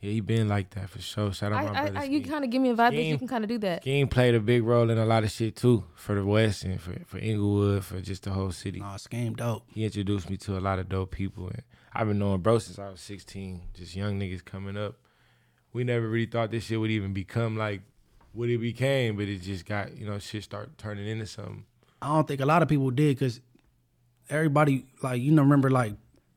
yeah, he been like that for sure. Shout out I, my I, brother. I, you kind of give me a vibe that you can kind of do that. Scheme played a big role in a lot of shit too for the West and for for Inglewood for just the whole city. Nah, Scheme dope. He introduced me to a lot of dope people, and I've been knowing bro since I was 16. Just young niggas coming up. We never really thought this shit would even become like what it became, but it just got you know shit start turning into something. I don't think a lot of people did because everybody like you know remember like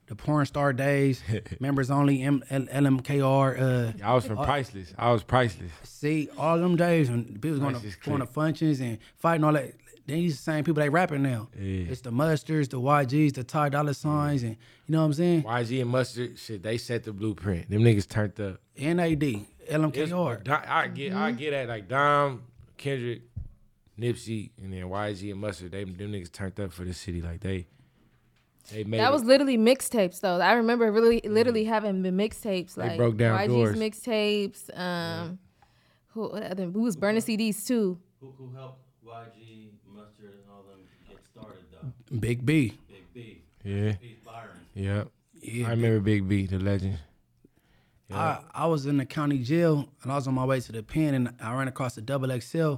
the porn star days, members only, M- L- LMKR. Uh, I was from Priceless. I was Priceless. see all them days when people was going to going to functions and fighting all that. These the same people they rapping now. Yeah. It's the mustards, the YGs, the Ty Dollar signs, and you know what I'm saying. YG and Mustard, shit, they set the blueprint. Them niggas turned up. NAD, LMKR. I get, I get at like Dom, Kendrick, Nipsey, and then YG and Mustard. They them niggas turned up for the city. Like they, they made. That it. was literally mixtapes though. I remember really literally having the mixtapes They like broke down YG's doors. mixtapes. Um, who what other? We was burning CDs too. Who, who helped YG, Mustard, and all them get started though? Big B. Big B. yeah, He's Byron. yeah. Yeah, I remember Big B, the legend. I, I was in the county jail and I was on my way to the pen and I ran across the double XL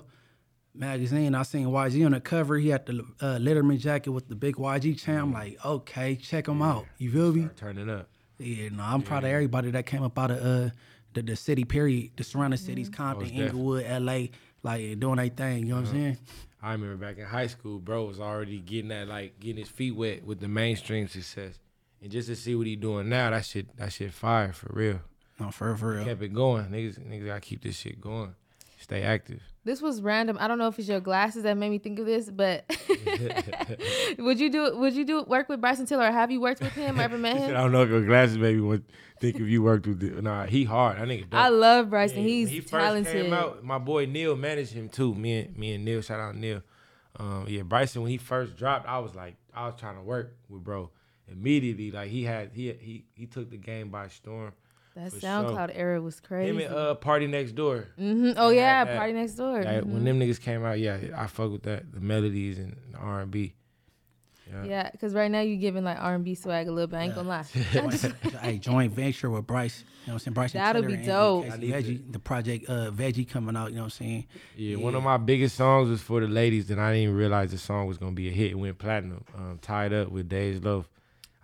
magazine. I seen YG on the cover. He had the uh, Letterman jacket with the big YG chain. I'm like, okay, check him out. You feel me? Turning up. Yeah, no, I'm proud of everybody that came up out of uh, the, the city, period, the surrounding cities, Compton, Most def. Inglewood, LA, like doing their thing. You know what I'm saying? I remember back in high school, bro was already getting that like getting his feet wet with the mainstream success, and just to see what he doing now, that shit, that shit fire for real. No, for for real. Kept it going, niggas. Niggas gotta keep this shit going. Stay active. This was random. I don't know if it's your glasses that made me think of this, but would you do would you do work with Bryson Tiller or have you worked with him or ever met him? I don't know if your glasses made me think if you worked with. The, nah, he hard. I think I love Bryson. Yeah, He's he first talented. came out, my boy Neil managed him too. Me and me and Neil, shout out Neil. Um, yeah, Bryson when he first dropped, I was like, I was trying to work with bro immediately. Like he had he he he took the game by storm. That for sure. SoundCloud era was crazy. Him and uh Party Next Door. hmm Oh yeah, had that. Party Next Door. Like, Mhm. When them niggas came out, yeah, I fuck with that. The melodies and R and B. Yeah, because right now you're giving like R and B swag a little bit. I ain't gonna lie. I just- hey, joint venture with Bryce. You know what I'm saying? Bryce and That'll Tiller be and dope. Casey I need Veggie, the project uh, Veggie coming out. You know what I'm saying? Yeah, one of my biggest songs was for the ladies, and I didn't even realize the song was gonna be a hit. It went platinum. Um, tied up with Dej Loaf.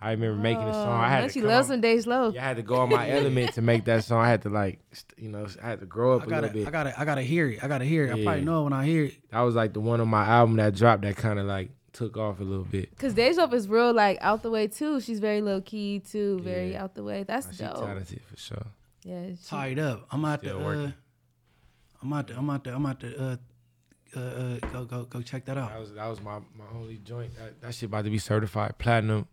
I remember making the song. I had to she come loves on- some Dej Loaf. Yeah, I had to go on my element to make that song. I had to like, st- you know, I had to grow up I a gotta, little bit. I gotta, I gotta hear it. I gotta hear it. I Yeah. probably know it when I hear it. that was like the one on my album that dropped that kind of like took off a little bit. Cause Dej Loaf is real like out the way too. She's very low key too, very Yeah. out the way. That's She dope. talented for sure. Yeah, she- Tied up. I'm out to. Still Uh, working. I'm out to. I'm out to. I'm out to. Uh, uh, uh, go go go check that out. That was that was my my only joint. That, that shit about to be certified platinum.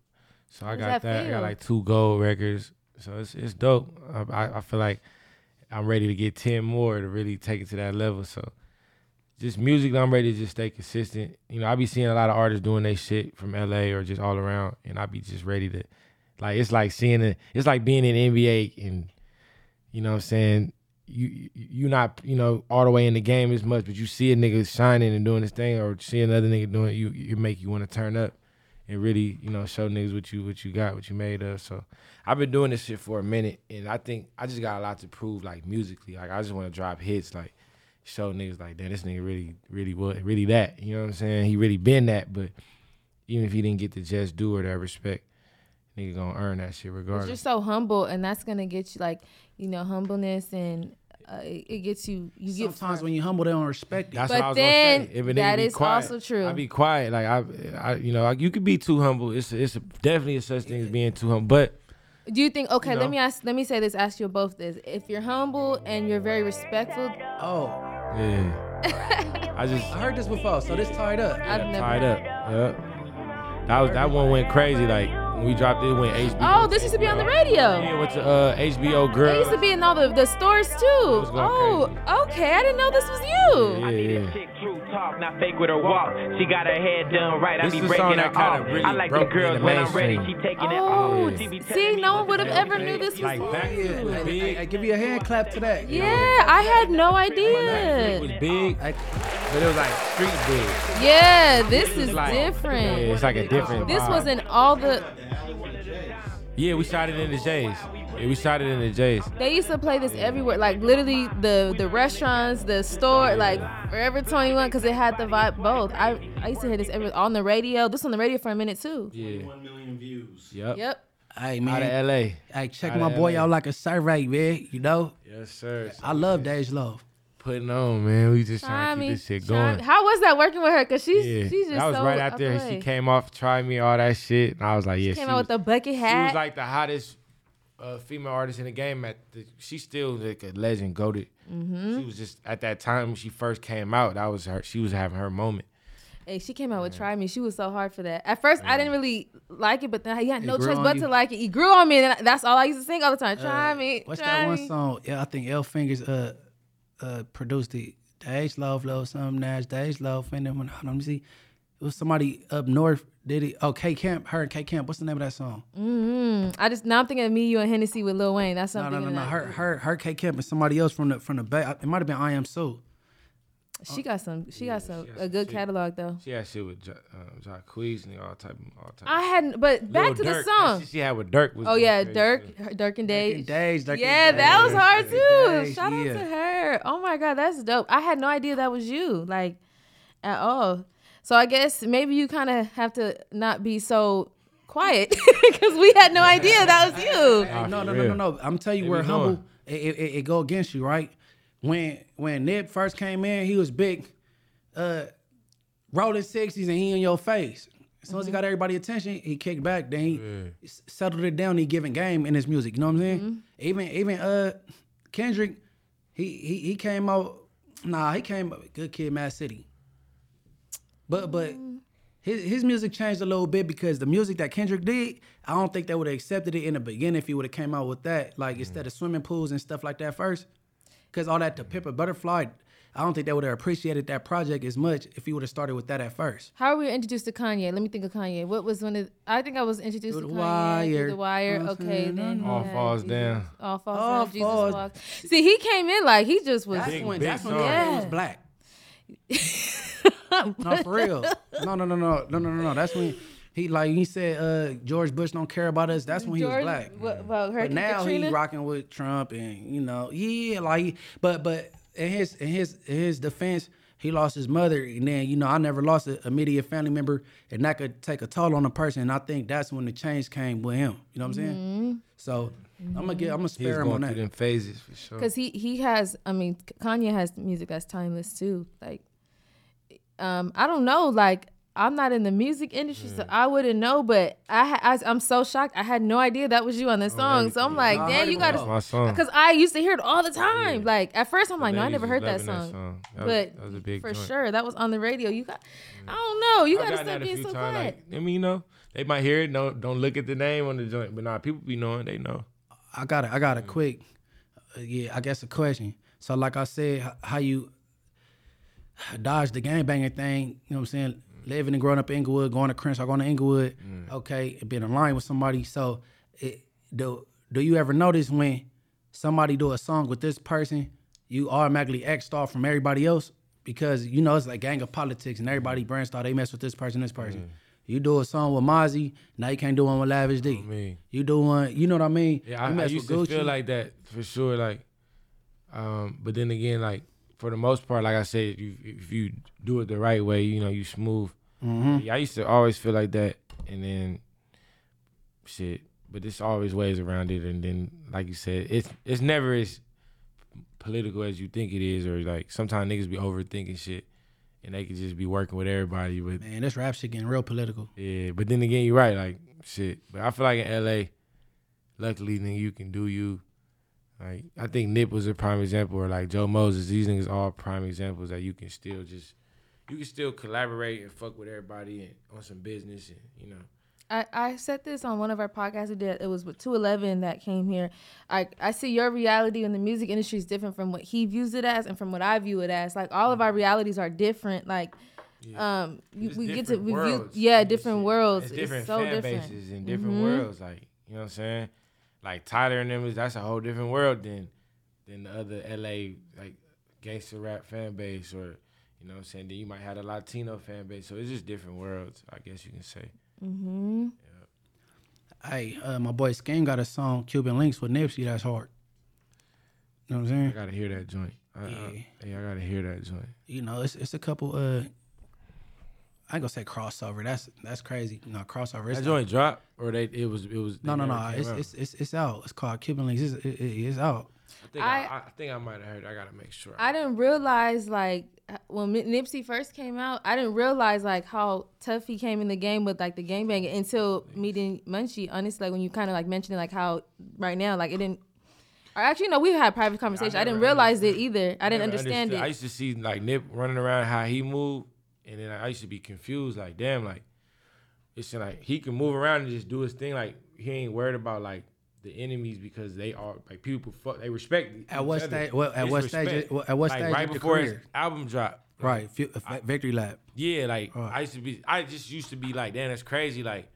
So I got that that. I got like two gold records. So it's it's dope. I, I feel like I'm ready to get ten more to really take it to that level. So just music, I'm ready to just stay consistent. You know, I be seeing a lot of artists doing their shit from LA or just all around, and I be just ready to, like, it's like seeing it. It's like being in NBA, and you know what I'm saying. You you you not you know all the way in the game as much, but you see a nigga shining and doing his thing, or see another nigga doing it, you you make you want to turn up and really you know show niggas what you what you got, what you made of. So I've been doing this shit for a minute, and I think I just got a lot to prove, like musically. Like I just want to drop hits, like show niggas like, damn, this nigga really, really what, really that. You know what I'm saying? He really been that, but even if he didn't get the just do or that respect, nigga gonna earn that shit regardless. you're so humble, and that's gonna get you like you know humbleness, and uh, it, it gets you. You get Sometimes when you humble, they don't respect it. That's But what I was then gonna say. If a nigga that be quiet, also true. I be quiet. Like I, I you know, like you could be too humble. It's a, it's a, definitely a such thing as being too humble. But Do you think? Okay, You let me ask. Let me say this. Ask you both this. If you're humble and you're very respectful, oh, yeah, I just I heard this before. So this tied up. I've never. tied up. Yeah, that was that one went crazy. Like when we dropped it, it went HBO. Oh, this used to be on the radio. Yeah, went to uh, HBO Girl. It used to be in all the, the stores too. was going Oh, okay. I didn't know this was you. Yeah, yeah. Chick true talk, not fake with her walk. She got her head done right. I This be is a breaking song her that kinda off. really I like the broke me girls the when I'm ready. She mainstream. taking it Oh, off. She see, no one would have ever do. knew this was Like you. back then, was Hey, big. hey, give you a hand clap to that. Yeah, I had no idea. It was big, Hey, but it was like street big. Yeah, this is Like, Yeah, different. it's like a different. This vibe. was in all the. Yeah, we shot it in the J's. Yeah, we shot it in the J's. They used to play this everywhere, like literally the the restaurants, the store, like Forever 21, because it had the vibe both. I I used to hear this every on the radio. This on the radio for a minute too. Yeah. One million views. Yep. Yep. hey Out man. of LA. Hey, check Outta my boy LA. out like a survey, man. You know, Yes, sir. I love Dej Loaf. Putting on, man. We just trying to Tommy, keep this shit Tommy. going. How was that working with her? Cause she's Yeah, she's just that was so right up after she came off, tried me, all that shit, and I was like, yeah, She Came she out was, with the bucket hat. she was like the hottest uh, female artist in the game. At the, she's still like a legend, goaded. Mm-hmm. She was just at that time when she first came out. That was her. She was having her moment. Hey, she came out with "Try Me." She was so hard for that. At first, I didn't really like it, but then I had no choice but you? to like it. He grew on me, and that's all I used to sing all the time. Try Uh, me. What's try that one song? Yeah, I think L Fingers uh uh produced it. Dej Loaf, Love, some Nash, Dej Loaf, and then when let me see. It was somebody up north did it. Oh, K Camp, her and K Camp. What's the name of that song? hmm I just now I'm thinking of me, you, and Hennessy with Lil Wayne. That's No, something. no, no, no. Her, her, her K Camp and somebody else from the from the Bay. It might have been Iamsu. She got some. She got some she got a good shit. catalog though. She had shit with Ja- uh, Jacquees and all type, all type. I hadn't, but back Lil to the Durk, that song. shit she had with Durk was. Oh yeah, crazy, Durk, too. her- Durk and Dej. Dej, Durk and yeah, Dej, that was hard Durk too. Dej, Shout out to her. Oh my god, that's dope. I had no idea that was you, like, at all. So I guess maybe you kind of have to not be so quiet because we had no idea that was you. No, no, no, no, no. I'm telling you They where be humble it, it, it, it go against you, right? When when Nip first came in, he was big, uh, rolling sixties, and he in your face. As soon as he got everybody attention, he kicked back. Then he s- settled it down. He giving game in his music. You know what I'm saying? Even even uh Kendrick, he he he came out. Nah, he came up good kid, Mad City. But but his his music changed a little bit because the music that Kendrick did, I don't think they would have accepted it in the beginning if he would have came out with that, like instead of swimming pools and stuff like that first. Cause all that to Pimp a Butterfly, I don't think they would have appreciated that project as much if he would have started with that at first. How were we introduced to Kanye? Let me think of Kanye. What was one of? I think I was introduced Through to the Kanye Wire. through the wire. You know what I'm Okay, then All Falls Jesus. Down. All falls All down. Jesus Falls- walks. See, he came in like he just was. That's Big, when big that's when song. Kanye was black. no, for real. No, no, no, no, no, no, no, no. That's when he like he said uh, George Bush don't care about us. That's when he was black. What, about But now Katrina? he rocking with Trump and you know, yeah, like but but in his in his in his defense, he lost his mother and then, you know, I never lost a immediate family member and that could take a toll on a person. And I think that's when the change came with him. You know what I'm saying? Mm-hmm. So I'm gonna get I'm gonna He was spare him going on through that. them phases for sure. Because he he has, I mean, Kanye has music that's timeless too. Like, um, I don't know, like. I'm not in the music industry, so mm. I wouldn't know. But I, ha- I, I'm so shocked. I had no idea that was you on the oh, song. So I'm like, No, damn, you gotta. Because I used to hear it all the time. Like at first, I'm like, no, I never heard that loving song. That was, but that was a big for joint. sure, that was on the radio. You got, mm. I don't know. You I've got to gotten stop being so times. quiet. Like, I mean, you know, they might hear it. Don't don't look at the name on the joint, but nah, people be knowing. They know. I got a, I got a mm. quick, uh, yeah, I guess a question. So like I said, how you dodge the gang banging thing? You know what I'm saying? Living and growing up in Inglewood, going to Crenshaw, going to Inglewood, mm. okay, and being aligned with somebody. So, it, do do you ever notice when somebody do a song with this person, you automatically X'd off from everybody else because you know it's like gang of politics and everybody mm. branched out. They mess with this person, this person. Mm. You do a song with Mozzy, now you can't do one with Lavish D. me. You do one, you know what I mean? Yeah, you I, I used with to feel like that for sure. Like, um, but then again, like for the most part, like I said, if you, if you do it the right way, you know, you smooth. Mm-hmm. Yeah, I used to always feel like that, and then shit. But there's always ways around it, and then like you said, it's it's never as political as you think it is, or like sometimes niggas be overthinking shit, and they could just be working with everybody. But Man, this rap shit getting real political. yeah, but then again, you're right. Like shit. But I feel like in LA, luckily, then you can do you. Like I think Nip was a prime example, or like Joe Moses. These niggas are all prime examples that you can still just, you can still collaborate and fuck with everybody and on some business, and you know. I, I said this on one of our podcasts. We did. It was with 211 that came here. I, I see your reality in the music industry is different from what he views it as and from what I view it as. Like all of our realities are different. Like, um, you, we get to we view, yeah, different worlds. It's It's, different so fan different. bases and different Mhm. worlds. Like you know what I'm saying. Like Tyler and them is that's a whole different world than than the other LA like gangster rap fan base or you know what I'm saying. Then you might have a Latino fan base. So it's just different worlds. I guess you can say. Mm-hmm. Yeah. Hey, uh, my boy Skeme got a song Cuban Links with Nipsey that's hard. You know what I'm saying? I gotta hear that joint. I, I, Yeah. yeah, I gotta hear that joint. You know, it's it's a couple uh I ain't gonna say crossover. That's that's crazy. No, crossover. It's That joint drop or they it was it was. no, no, no. It's, out? it's it's it's out. It's called Cuban Links. It's, it, it- it's out. I think I, I- I, think I might have heard. it. I gotta make sure. I didn't realize like when Nipsey first came out, I didn't realize like how tough he came in the game with like the game gangbanging until meeting Munchie. Honestly, like when you kind of like mentioned like how right now like it didn't. Or actually, no, we had private conversation. I, didn't never realize it either. I didn't understand understood. I used to see like Nip running around how he moved, and then I used to be confused. Like, damn, like it's like he can move around and just do his thing. Like he ain't worried about like the enemies because they are like people. Fuck, they respect. At what other. stage- what- at It's what stage- what- at what like, stage Right before his album drop. Right. Victory Lap. Yeah, like. I used to be. I just used to be like, damn, that's crazy. Like,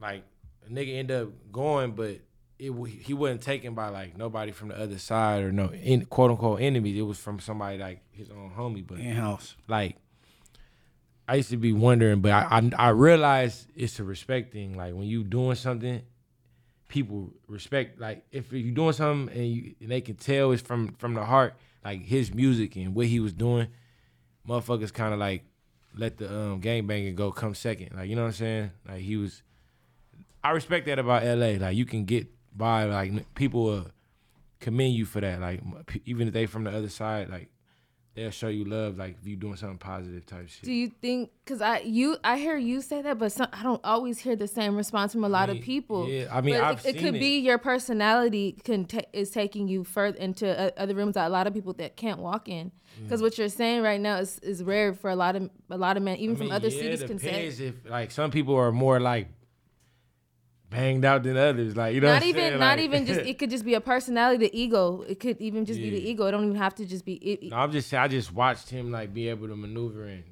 like a nigga end up going, but it he wasn't taken by like nobody from the other side or no in, quote unquote enemies. It was from somebody like his own homie. But In house. like, I used to be wondering, but I, I I realized it's a respect thing. Like when you doing something, people respect. Like if you doing something and, you, and they can tell it's from from the heart, like his music and what he was doing, motherfuckers kind of like let the um gangbanging go come second. Like you know what I'm saying? Like he was. I respect that about LA. Like you can get by. Like people will commend you for that. Like even if they from the other side, like they'll show you love like if you doing something positive type shit. Do you think? Because I you I hear you say that, but some, I don't always hear the same response from a lot of mean, people. yeah, I mean, I've it, it could seen be your personality can ta- is taking you further into uh, other rooms that a lot of people that can't walk in. Because what you're saying right now is, is rare for a lot of a lot of men, even I from other yeah, cities, can say. if like some people are more like banged out than others. Like you know, Not what I'm even, saying? not even just. It could just be a personality, the ego. It could even just be the ego. It don't even have to just be. It, No, I'm just saying. I just watched him like be able to maneuver and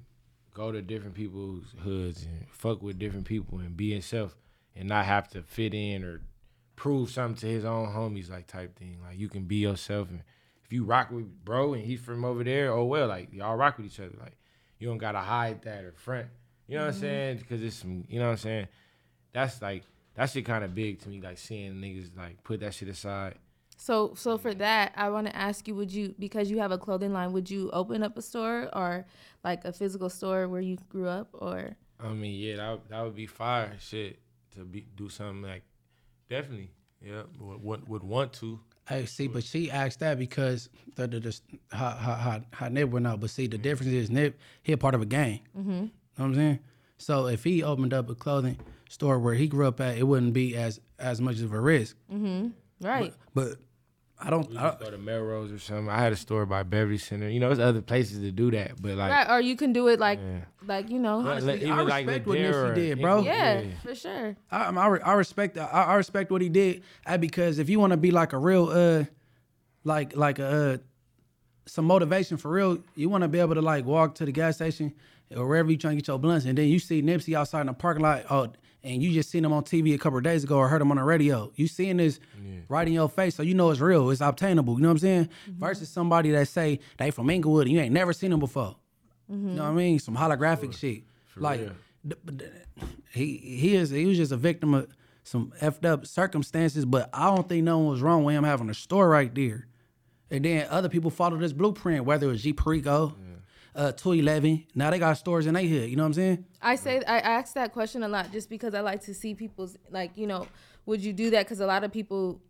go to different people's hoods and fuck with different people and be himself and not have to fit in or prove something to his own homies like type thing. Like you can be yourself and if you rock with bro and he's from over there, oh well, like y'all rock with each other. Like you don't gotta hide that or front. You know what I'm mm-hmm. saying? Because it's some. You know what I'm saying? That's like that shit kind of big to me. Like seeing niggas like put that shit aside. So, so for that, I want to ask you: Would you, because you have a clothing line, would you open up a store or like a physical store where you grew up, or? I mean, yeah, that that would be fire shit to be do something like definitely. Yeah, would, would, would want to. Hey, see, but she asked that because the, the, the how, how, how, how Nip went out. But see, the difference is Nip, he a part of a gang. Mm-hmm. Know what I'm saying? So if he opened up a clothing store where he grew up at, it wouldn't be as as much of a risk. Right. But I don't. We I, just go to Melrose or something. I had a store by Beverly Center. You know, there's other places to do that, but like, right. Or you can do it like, Yeah. like you know. but, like, I even like respect what Ladera Nipsey did, bro. yeah, for sure. I, I, re- I respect I, I respect what he did uh, because if you want to be like a real uh like like a uh, some motivation for real, you want to be able to like walk to the gas station or wherever you trying to get your blunts, and then you see Nipsey outside in the parking lot, oh, and you just seen him on TV a couple of days ago or heard him on the radio. You seeing this right in your face, so you know it's real, it's obtainable. You know what I'm saying? Mm-hmm. Versus somebody that say they from Inglewood and you ain't never seen them before. You know mm-hmm. what I mean? Some holographic shit. like real. th- th- he he is he was just a victim of some effed up circumstances, but I don't think no one was wrong with him having a store right there. And then other people followed this blueprint, whether it was G Perico, uh, 211. Now they got stores in their hood. You know what I'm saying? I say I ask that question a lot just because I like to see people's like you know would you do that because a lot of people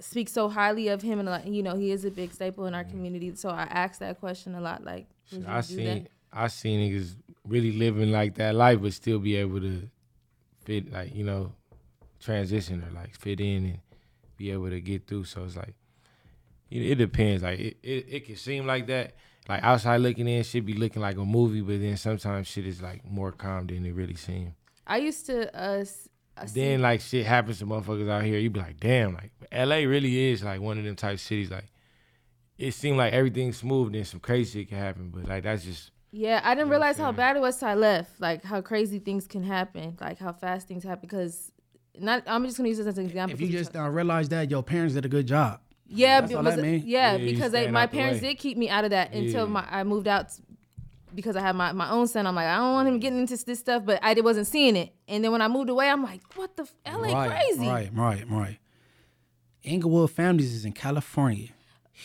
speak so highly of him and like you know he is a big staple in our community so I ask that question a lot like would you I do seen that? I seen niggas really living like that life, but still be able to fit like you know transition or like fit in and be able to get through. So it's like it, it depends. Like it, it, it can seem like that. Like outside looking in, should be looking like a movie, but then sometimes shit is like more calm than it really seems. I used to uh, s- uh, see- Then like shit happens to motherfuckers out here, you be like, damn, like LA really is like one of them type cities. Like it seemed like everything's smooth, then some crazy shit can happen, but like that's just Yeah, I didn't realize how bad it was till I left. Like how crazy things can happen, like how fast things happen. Because not, I'm just gonna use this as an example. If you just don't realize that, your parents did a good job. Yeah, That's because, that mean? yeah, Yeah, because they, my parents did keep me out of that until Yeah. my I moved out. Because I had my, my own son, I'm like I don't want him getting into this stuff, but I wasn't seeing it. And then when I moved away, I'm like, what the f- LA right, crazy? Right, right, right. Inglewood families is in California,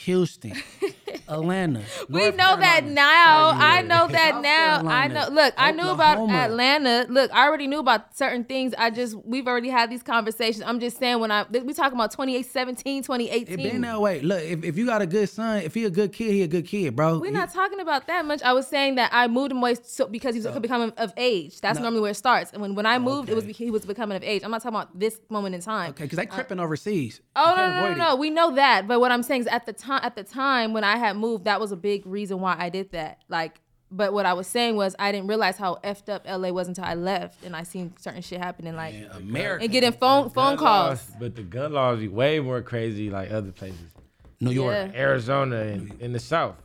Houston, Atlanta. We North know that Carolina. now. I know that South now. I know. Look, I knew about Atlanta. Look, I already knew about certain things. I just we've already had these conversations. I'm just saying when I we talking about 2017, 2018. It been that way. Look, if, if you got a good son, if he a good kid, he a good kid, bro. We're He- not talking about that much. I was saying that I moved him away so, because he was becoming of age. That's No. normally where it starts. And when, when I oh, moved, it was Okay. he was becoming of age. I'm not talking about this moment in time. Okay, because they uh, cripping overseas. Oh You no no no no! We know that, but what I'm saying is at the time at the time when I had moved, that was a big reason why I did that. Like, but what I was saying was I didn't realize how effed up LA was until I left, and I seen certain shit happening like America, and getting phone phone gun calls. laws- but the gun laws be way more crazy like other places. New York. Yeah. Arizona and in the South.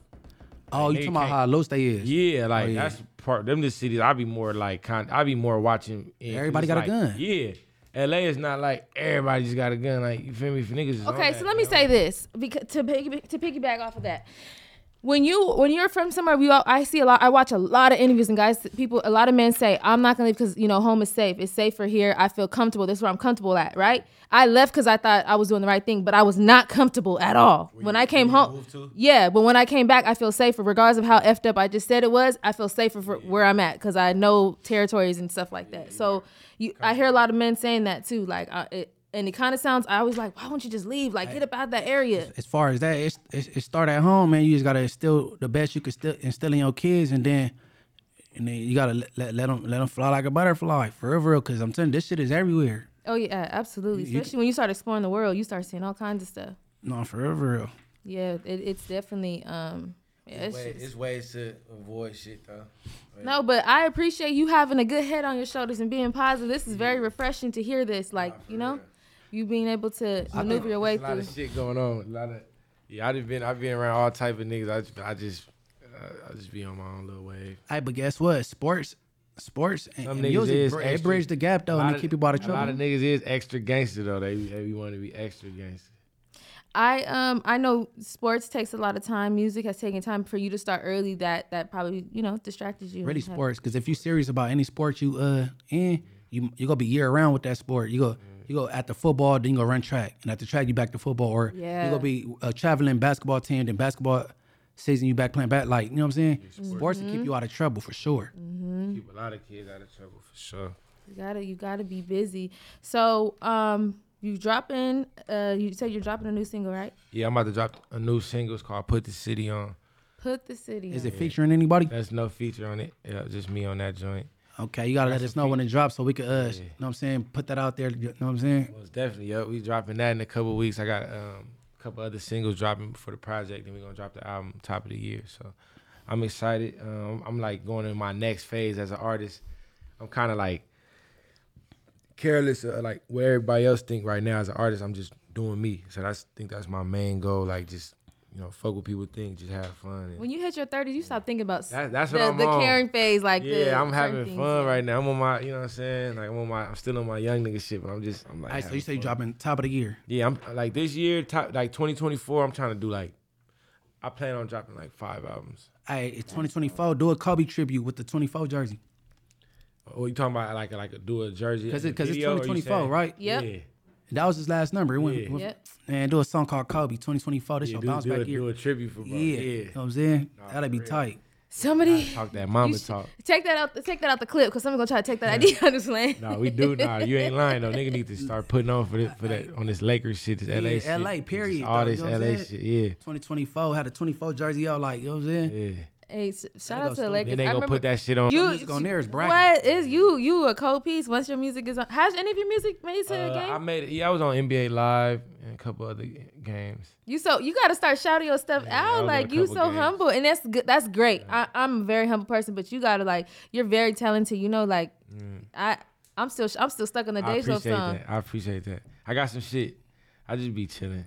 Oh, you talking about how loose they is? Yeah, like Oh, yeah. that's part them the cities I be more like con I be more watching in- 'cause Everybody it's got a gun. Yeah. LA is not like everybody just got a gun. Like you feel me? If niggas Okay, so let me say this because to piggy, to piggyback off of that. When you when you're from somewhere, we all, I see a lot. I watch a lot of interviews and guys, people, a lot of men say, "I'm not gonna leave because you know home is safe. It's safer here. I feel comfortable. This is where I'm comfortable at." Right? I left because I thought I was doing the right thing, but I was not comfortable at all. when I came home, yeah, but when I came back, I feel safer, regardless of how effed up I just said it was. I feel safer for where I'm at because I know territories and stuff like that. So you, I hear a lot of men saying that too. Like, I, it, and it kind of sounds. I always like, why won't you just leave? Like, get up out of that area. As far as that, it's, it's, it start at home, man. You just gotta instill the best you can still instill in your kids, and then and then you gotta let, let, let them let them fly like a butterfly for real, for real. Cause I'm telling you, this shit is everywhere. Oh yeah, absolutely. You- you- Especially when you start exploring the world, you start seeing all kinds of stuff. No, for real, real. Yeah, it, it's definitely um. Yeah, it's Way- just- it's ways to avoid shit though. no, but I appreciate you having a good head on your shoulders and being positive. This is very refreshing to hear this. Like you know, you being able to maneuver your way through. a lot through. of shit going on. A lot of yeah. I just been I've been around all type of niggas. I just I just uh, I just be on my own little wave. Hey, but guess what? Sports, sports, and, Some and niggas music, is br- it bridge the gap though, and they keep you out of trouble. A lot of niggas is extra gangster though. They they want to be extra gangster. I um I know sports takes a lot of time. Music has taken time for you to start early. That that probably you know distracted you. really sports, because if you're serious about any sport you uh in, you you gonna be year round with that sport. You go you go at the football, then you go run track, and at the track you back to football, or Yeah. you gonna be a traveling basketball team, then basketball season you back playing back. Like you know what I'm saying? Sports will keep you out of trouble for sure. Keep a lot of kids out of trouble for sure. You gotta you gotta be busy. So um you dropping uh you said you're dropping a new single right? Yeah, I'm about to drop a new single. It's called "Put the City On." Put the city. Is on. it featuring anybody? There's no feature on it. Yeah, just me on that joint. Okay, you gotta let us know when it drops so we can uh, you know what I'm saying, put that out there. You know what I'm saying? Most definitely, yo. We dropping that in a couple weeks. I got um, a couple other singles dropping for the project, and we're gonna drop the album top of the year. So I'm excited. Um, I'm like going in my next phase as an artist. I'm kind of like careless, of, like where everybody else think right now as an artist. I'm just doing me. So that's think that's my main goal. Like just you know, fuck what people think, just have fun. And When you hit your 30s, you stop thinking about That- that's the, what I'm the on. caring phase. Like yeah, the I'm having things, fun yeah. right now. I'm on my, you know what I'm saying? Like I'm on my, I'm still on my young nigga shit, but I'm just, I'm like. All right, so having you say you fun. dropping top of the year. Yeah, I'm like this year, top, like 2024. I'm trying to do like, I plan on dropping like five albums. Hey, it's 2024. Do a Kobe tribute with the 24 jersey. Oh, you talking about like like a, do a jersey? Cause it, cause it's video, or 2024, right? Yep. Yeah. That was his last number. It went, Yeah. went- Yep. and do a song called Kobe 2024. This Yeah, your do, bounce do, back a, year. do a tribute for bro. yeah. Yeah. You know what I'm saying? Nah, That'd be real. tight. Somebody Talk that mama talk. Take that out. Take that out the clip because someone's gonna try to take that idea. I'm just playing. Nah, we do. Nah, you ain't lying though. Nigga need to start putting on for this, for that on this Lakers shit, this LA Yeah, shit, LA, period, all though, this you know LA I'm shit. Yeah, 2024 had a 24 jersey out. Like you know what I'm saying? yeah. Hey, s- shout out to the slow. Lakers. Then they I gonna remember put that shit on. you. music on there is bragging. What is you? You a co piece once your music is on. Has any of your music made it to the Uh, game? I made it. Yeah, I was on NBA Live and a couple other games. You so you got to start shouting your stuff Yeah, I was out. in a Like you so couple games. humble, and that's good. That's great. I, I'm a very humble person, but you gotta like you're very talented. You know, like I I'm still I'm still stuck on the Mm. I Deja appreciate song. that. I appreciate that. I got some shit. I just be chilling.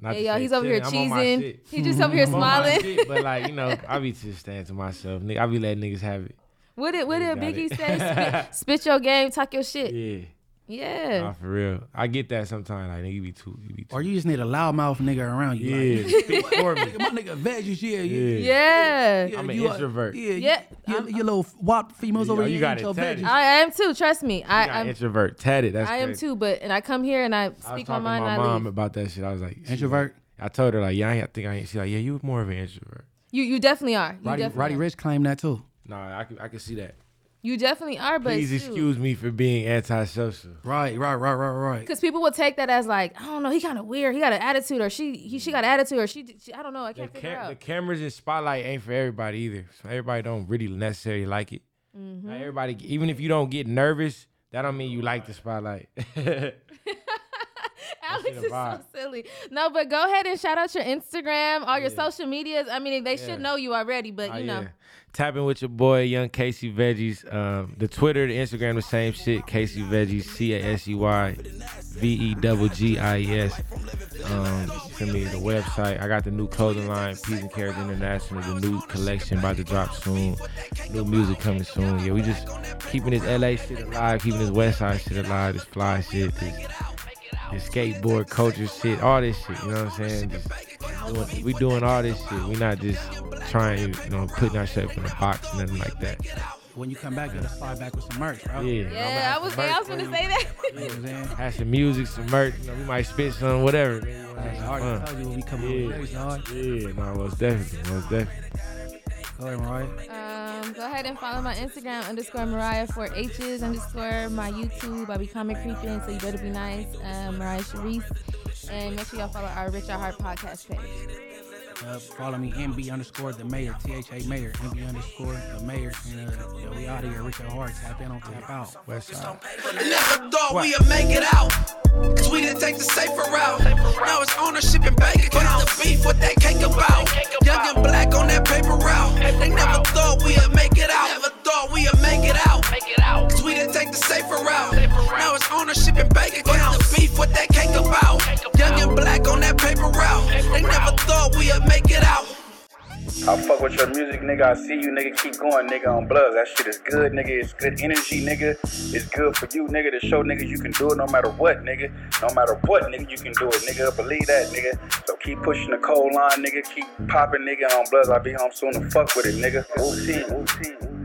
Not Hey yo, he's over here chilling, I'm on my cheesing. He just over here I'm on my smiling. shit, but like you know, I be just staying to myself. Nigga, I be letting niggas have it. What did what did Biggie it. say? Spit, spit your game, talk your shit. Yeah, Yeah. nah, for real. I get that sometimes. Like nigga, you be too, you be too. Or you just need a loudmouth nigga around you. yeah, Like, speak for me. my nigga veg yeah, Yeah. Yeah. yeah, I'm an you are- introvert. Yeah, Yeah, Your, I'm- your little wop females Yeah, over you here. got it your tatted. veggies. I am too. Trust me. You I, got I'm introvert tatted. That's I am too. But and I come here and I speak I was speak my talking mind to my and I mom leave. about that shit. I was like, Introvert. I told her like, yeah, I ain't- I think I ain't. She's like, yeah, you more of an introvert. You you definitely are. You Roddy, definitely Roddy are. Rich claimed that too. Nah, I can, I can see that. You definitely are. But Please excuse me for being antisocial. Right, right, right, right, right. Because people will take that as like, I don't know, he kind of weird. He got an attitude, or she, he, she got an attitude, or she, she I don't know. I can't figure cam- the cameras and spotlight ain't for everybody either. So everybody don't really necessarily like it. Mm-hmm. Like everybody, even if you don't get nervous, that don't mean you like the spotlight. Alex is so silly. No, but go ahead and shout out your Instagram, all your Yeah. social medias. I mean, they Yeah. should know you already, but Oh, you know. yeah. Tapping with your boy, Young Casey Veggies. Um, the Twitter, the Instagram, the same shit. Casey Veggies, C A S E Y V E double G I E S. Um, send me the website. I got the new clothing line, Peas and Carrots International. The new collection about to drop soon. New music coming soon. Yeah, we just keeping this LA shit alive, keeping this West Side shit alive, this fly shit, this, this skateboard culture shit, all this shit. You know what I'm saying? Just doing, we doing all this shit. We not just trying, you know, putting ourselves in a box, nothing like that. When you come back, you gotta slide back with some merch, bro. Yeah. Yeah, I was, Some I was gonna say that. You know what I'm saying? Have some music, some merch. You know, we might spit some, whatever. man. You It's hard to tell you when we come Yeah. on next, dog. Yeah, no, most definitely, most definitely. Ahead, Mariah. Um, go ahead and follow my Instagram underscore Mariah for H's underscore my YouTube. I be comment creeping, so you better be nice. Um, Mariah Sharice. And make sure y'all follow our Rich at Heart podcast page. Uh, follow me, MB underscore the mayor, T H A mayor, MB underscore the mayor. And uh, yo, we out of here. Rich at Heart, tap in on tap out. West side. Never thought we'd make it out. Cause we didn't take the safer route. Now it's ownership and bank accounts. What's the beef? What that cake about? Young and black on that paper route. They never thought we'd make it out. Never thought we'd make it out. Cause we didn't take the safer route. Now it's ownership and bank accounts. What's the beef? What that cake about? Young and black on that paper route. They never thought we'd make it out. I fuck with your music, nigga. I see you, nigga. Keep going, nigga, on blood. That shit is good, nigga. It's good energy, nigga. It's good for you, nigga, to show niggas you can do it no matter what, nigga. No matter what, nigga, you can do it, nigga. Believe that, nigga. So keep pushing the cold line, nigga. Keep popping, nigga, on blood. I'll be home soon to fuck with it, nigga. See. We'll see. We'll see. We'll see.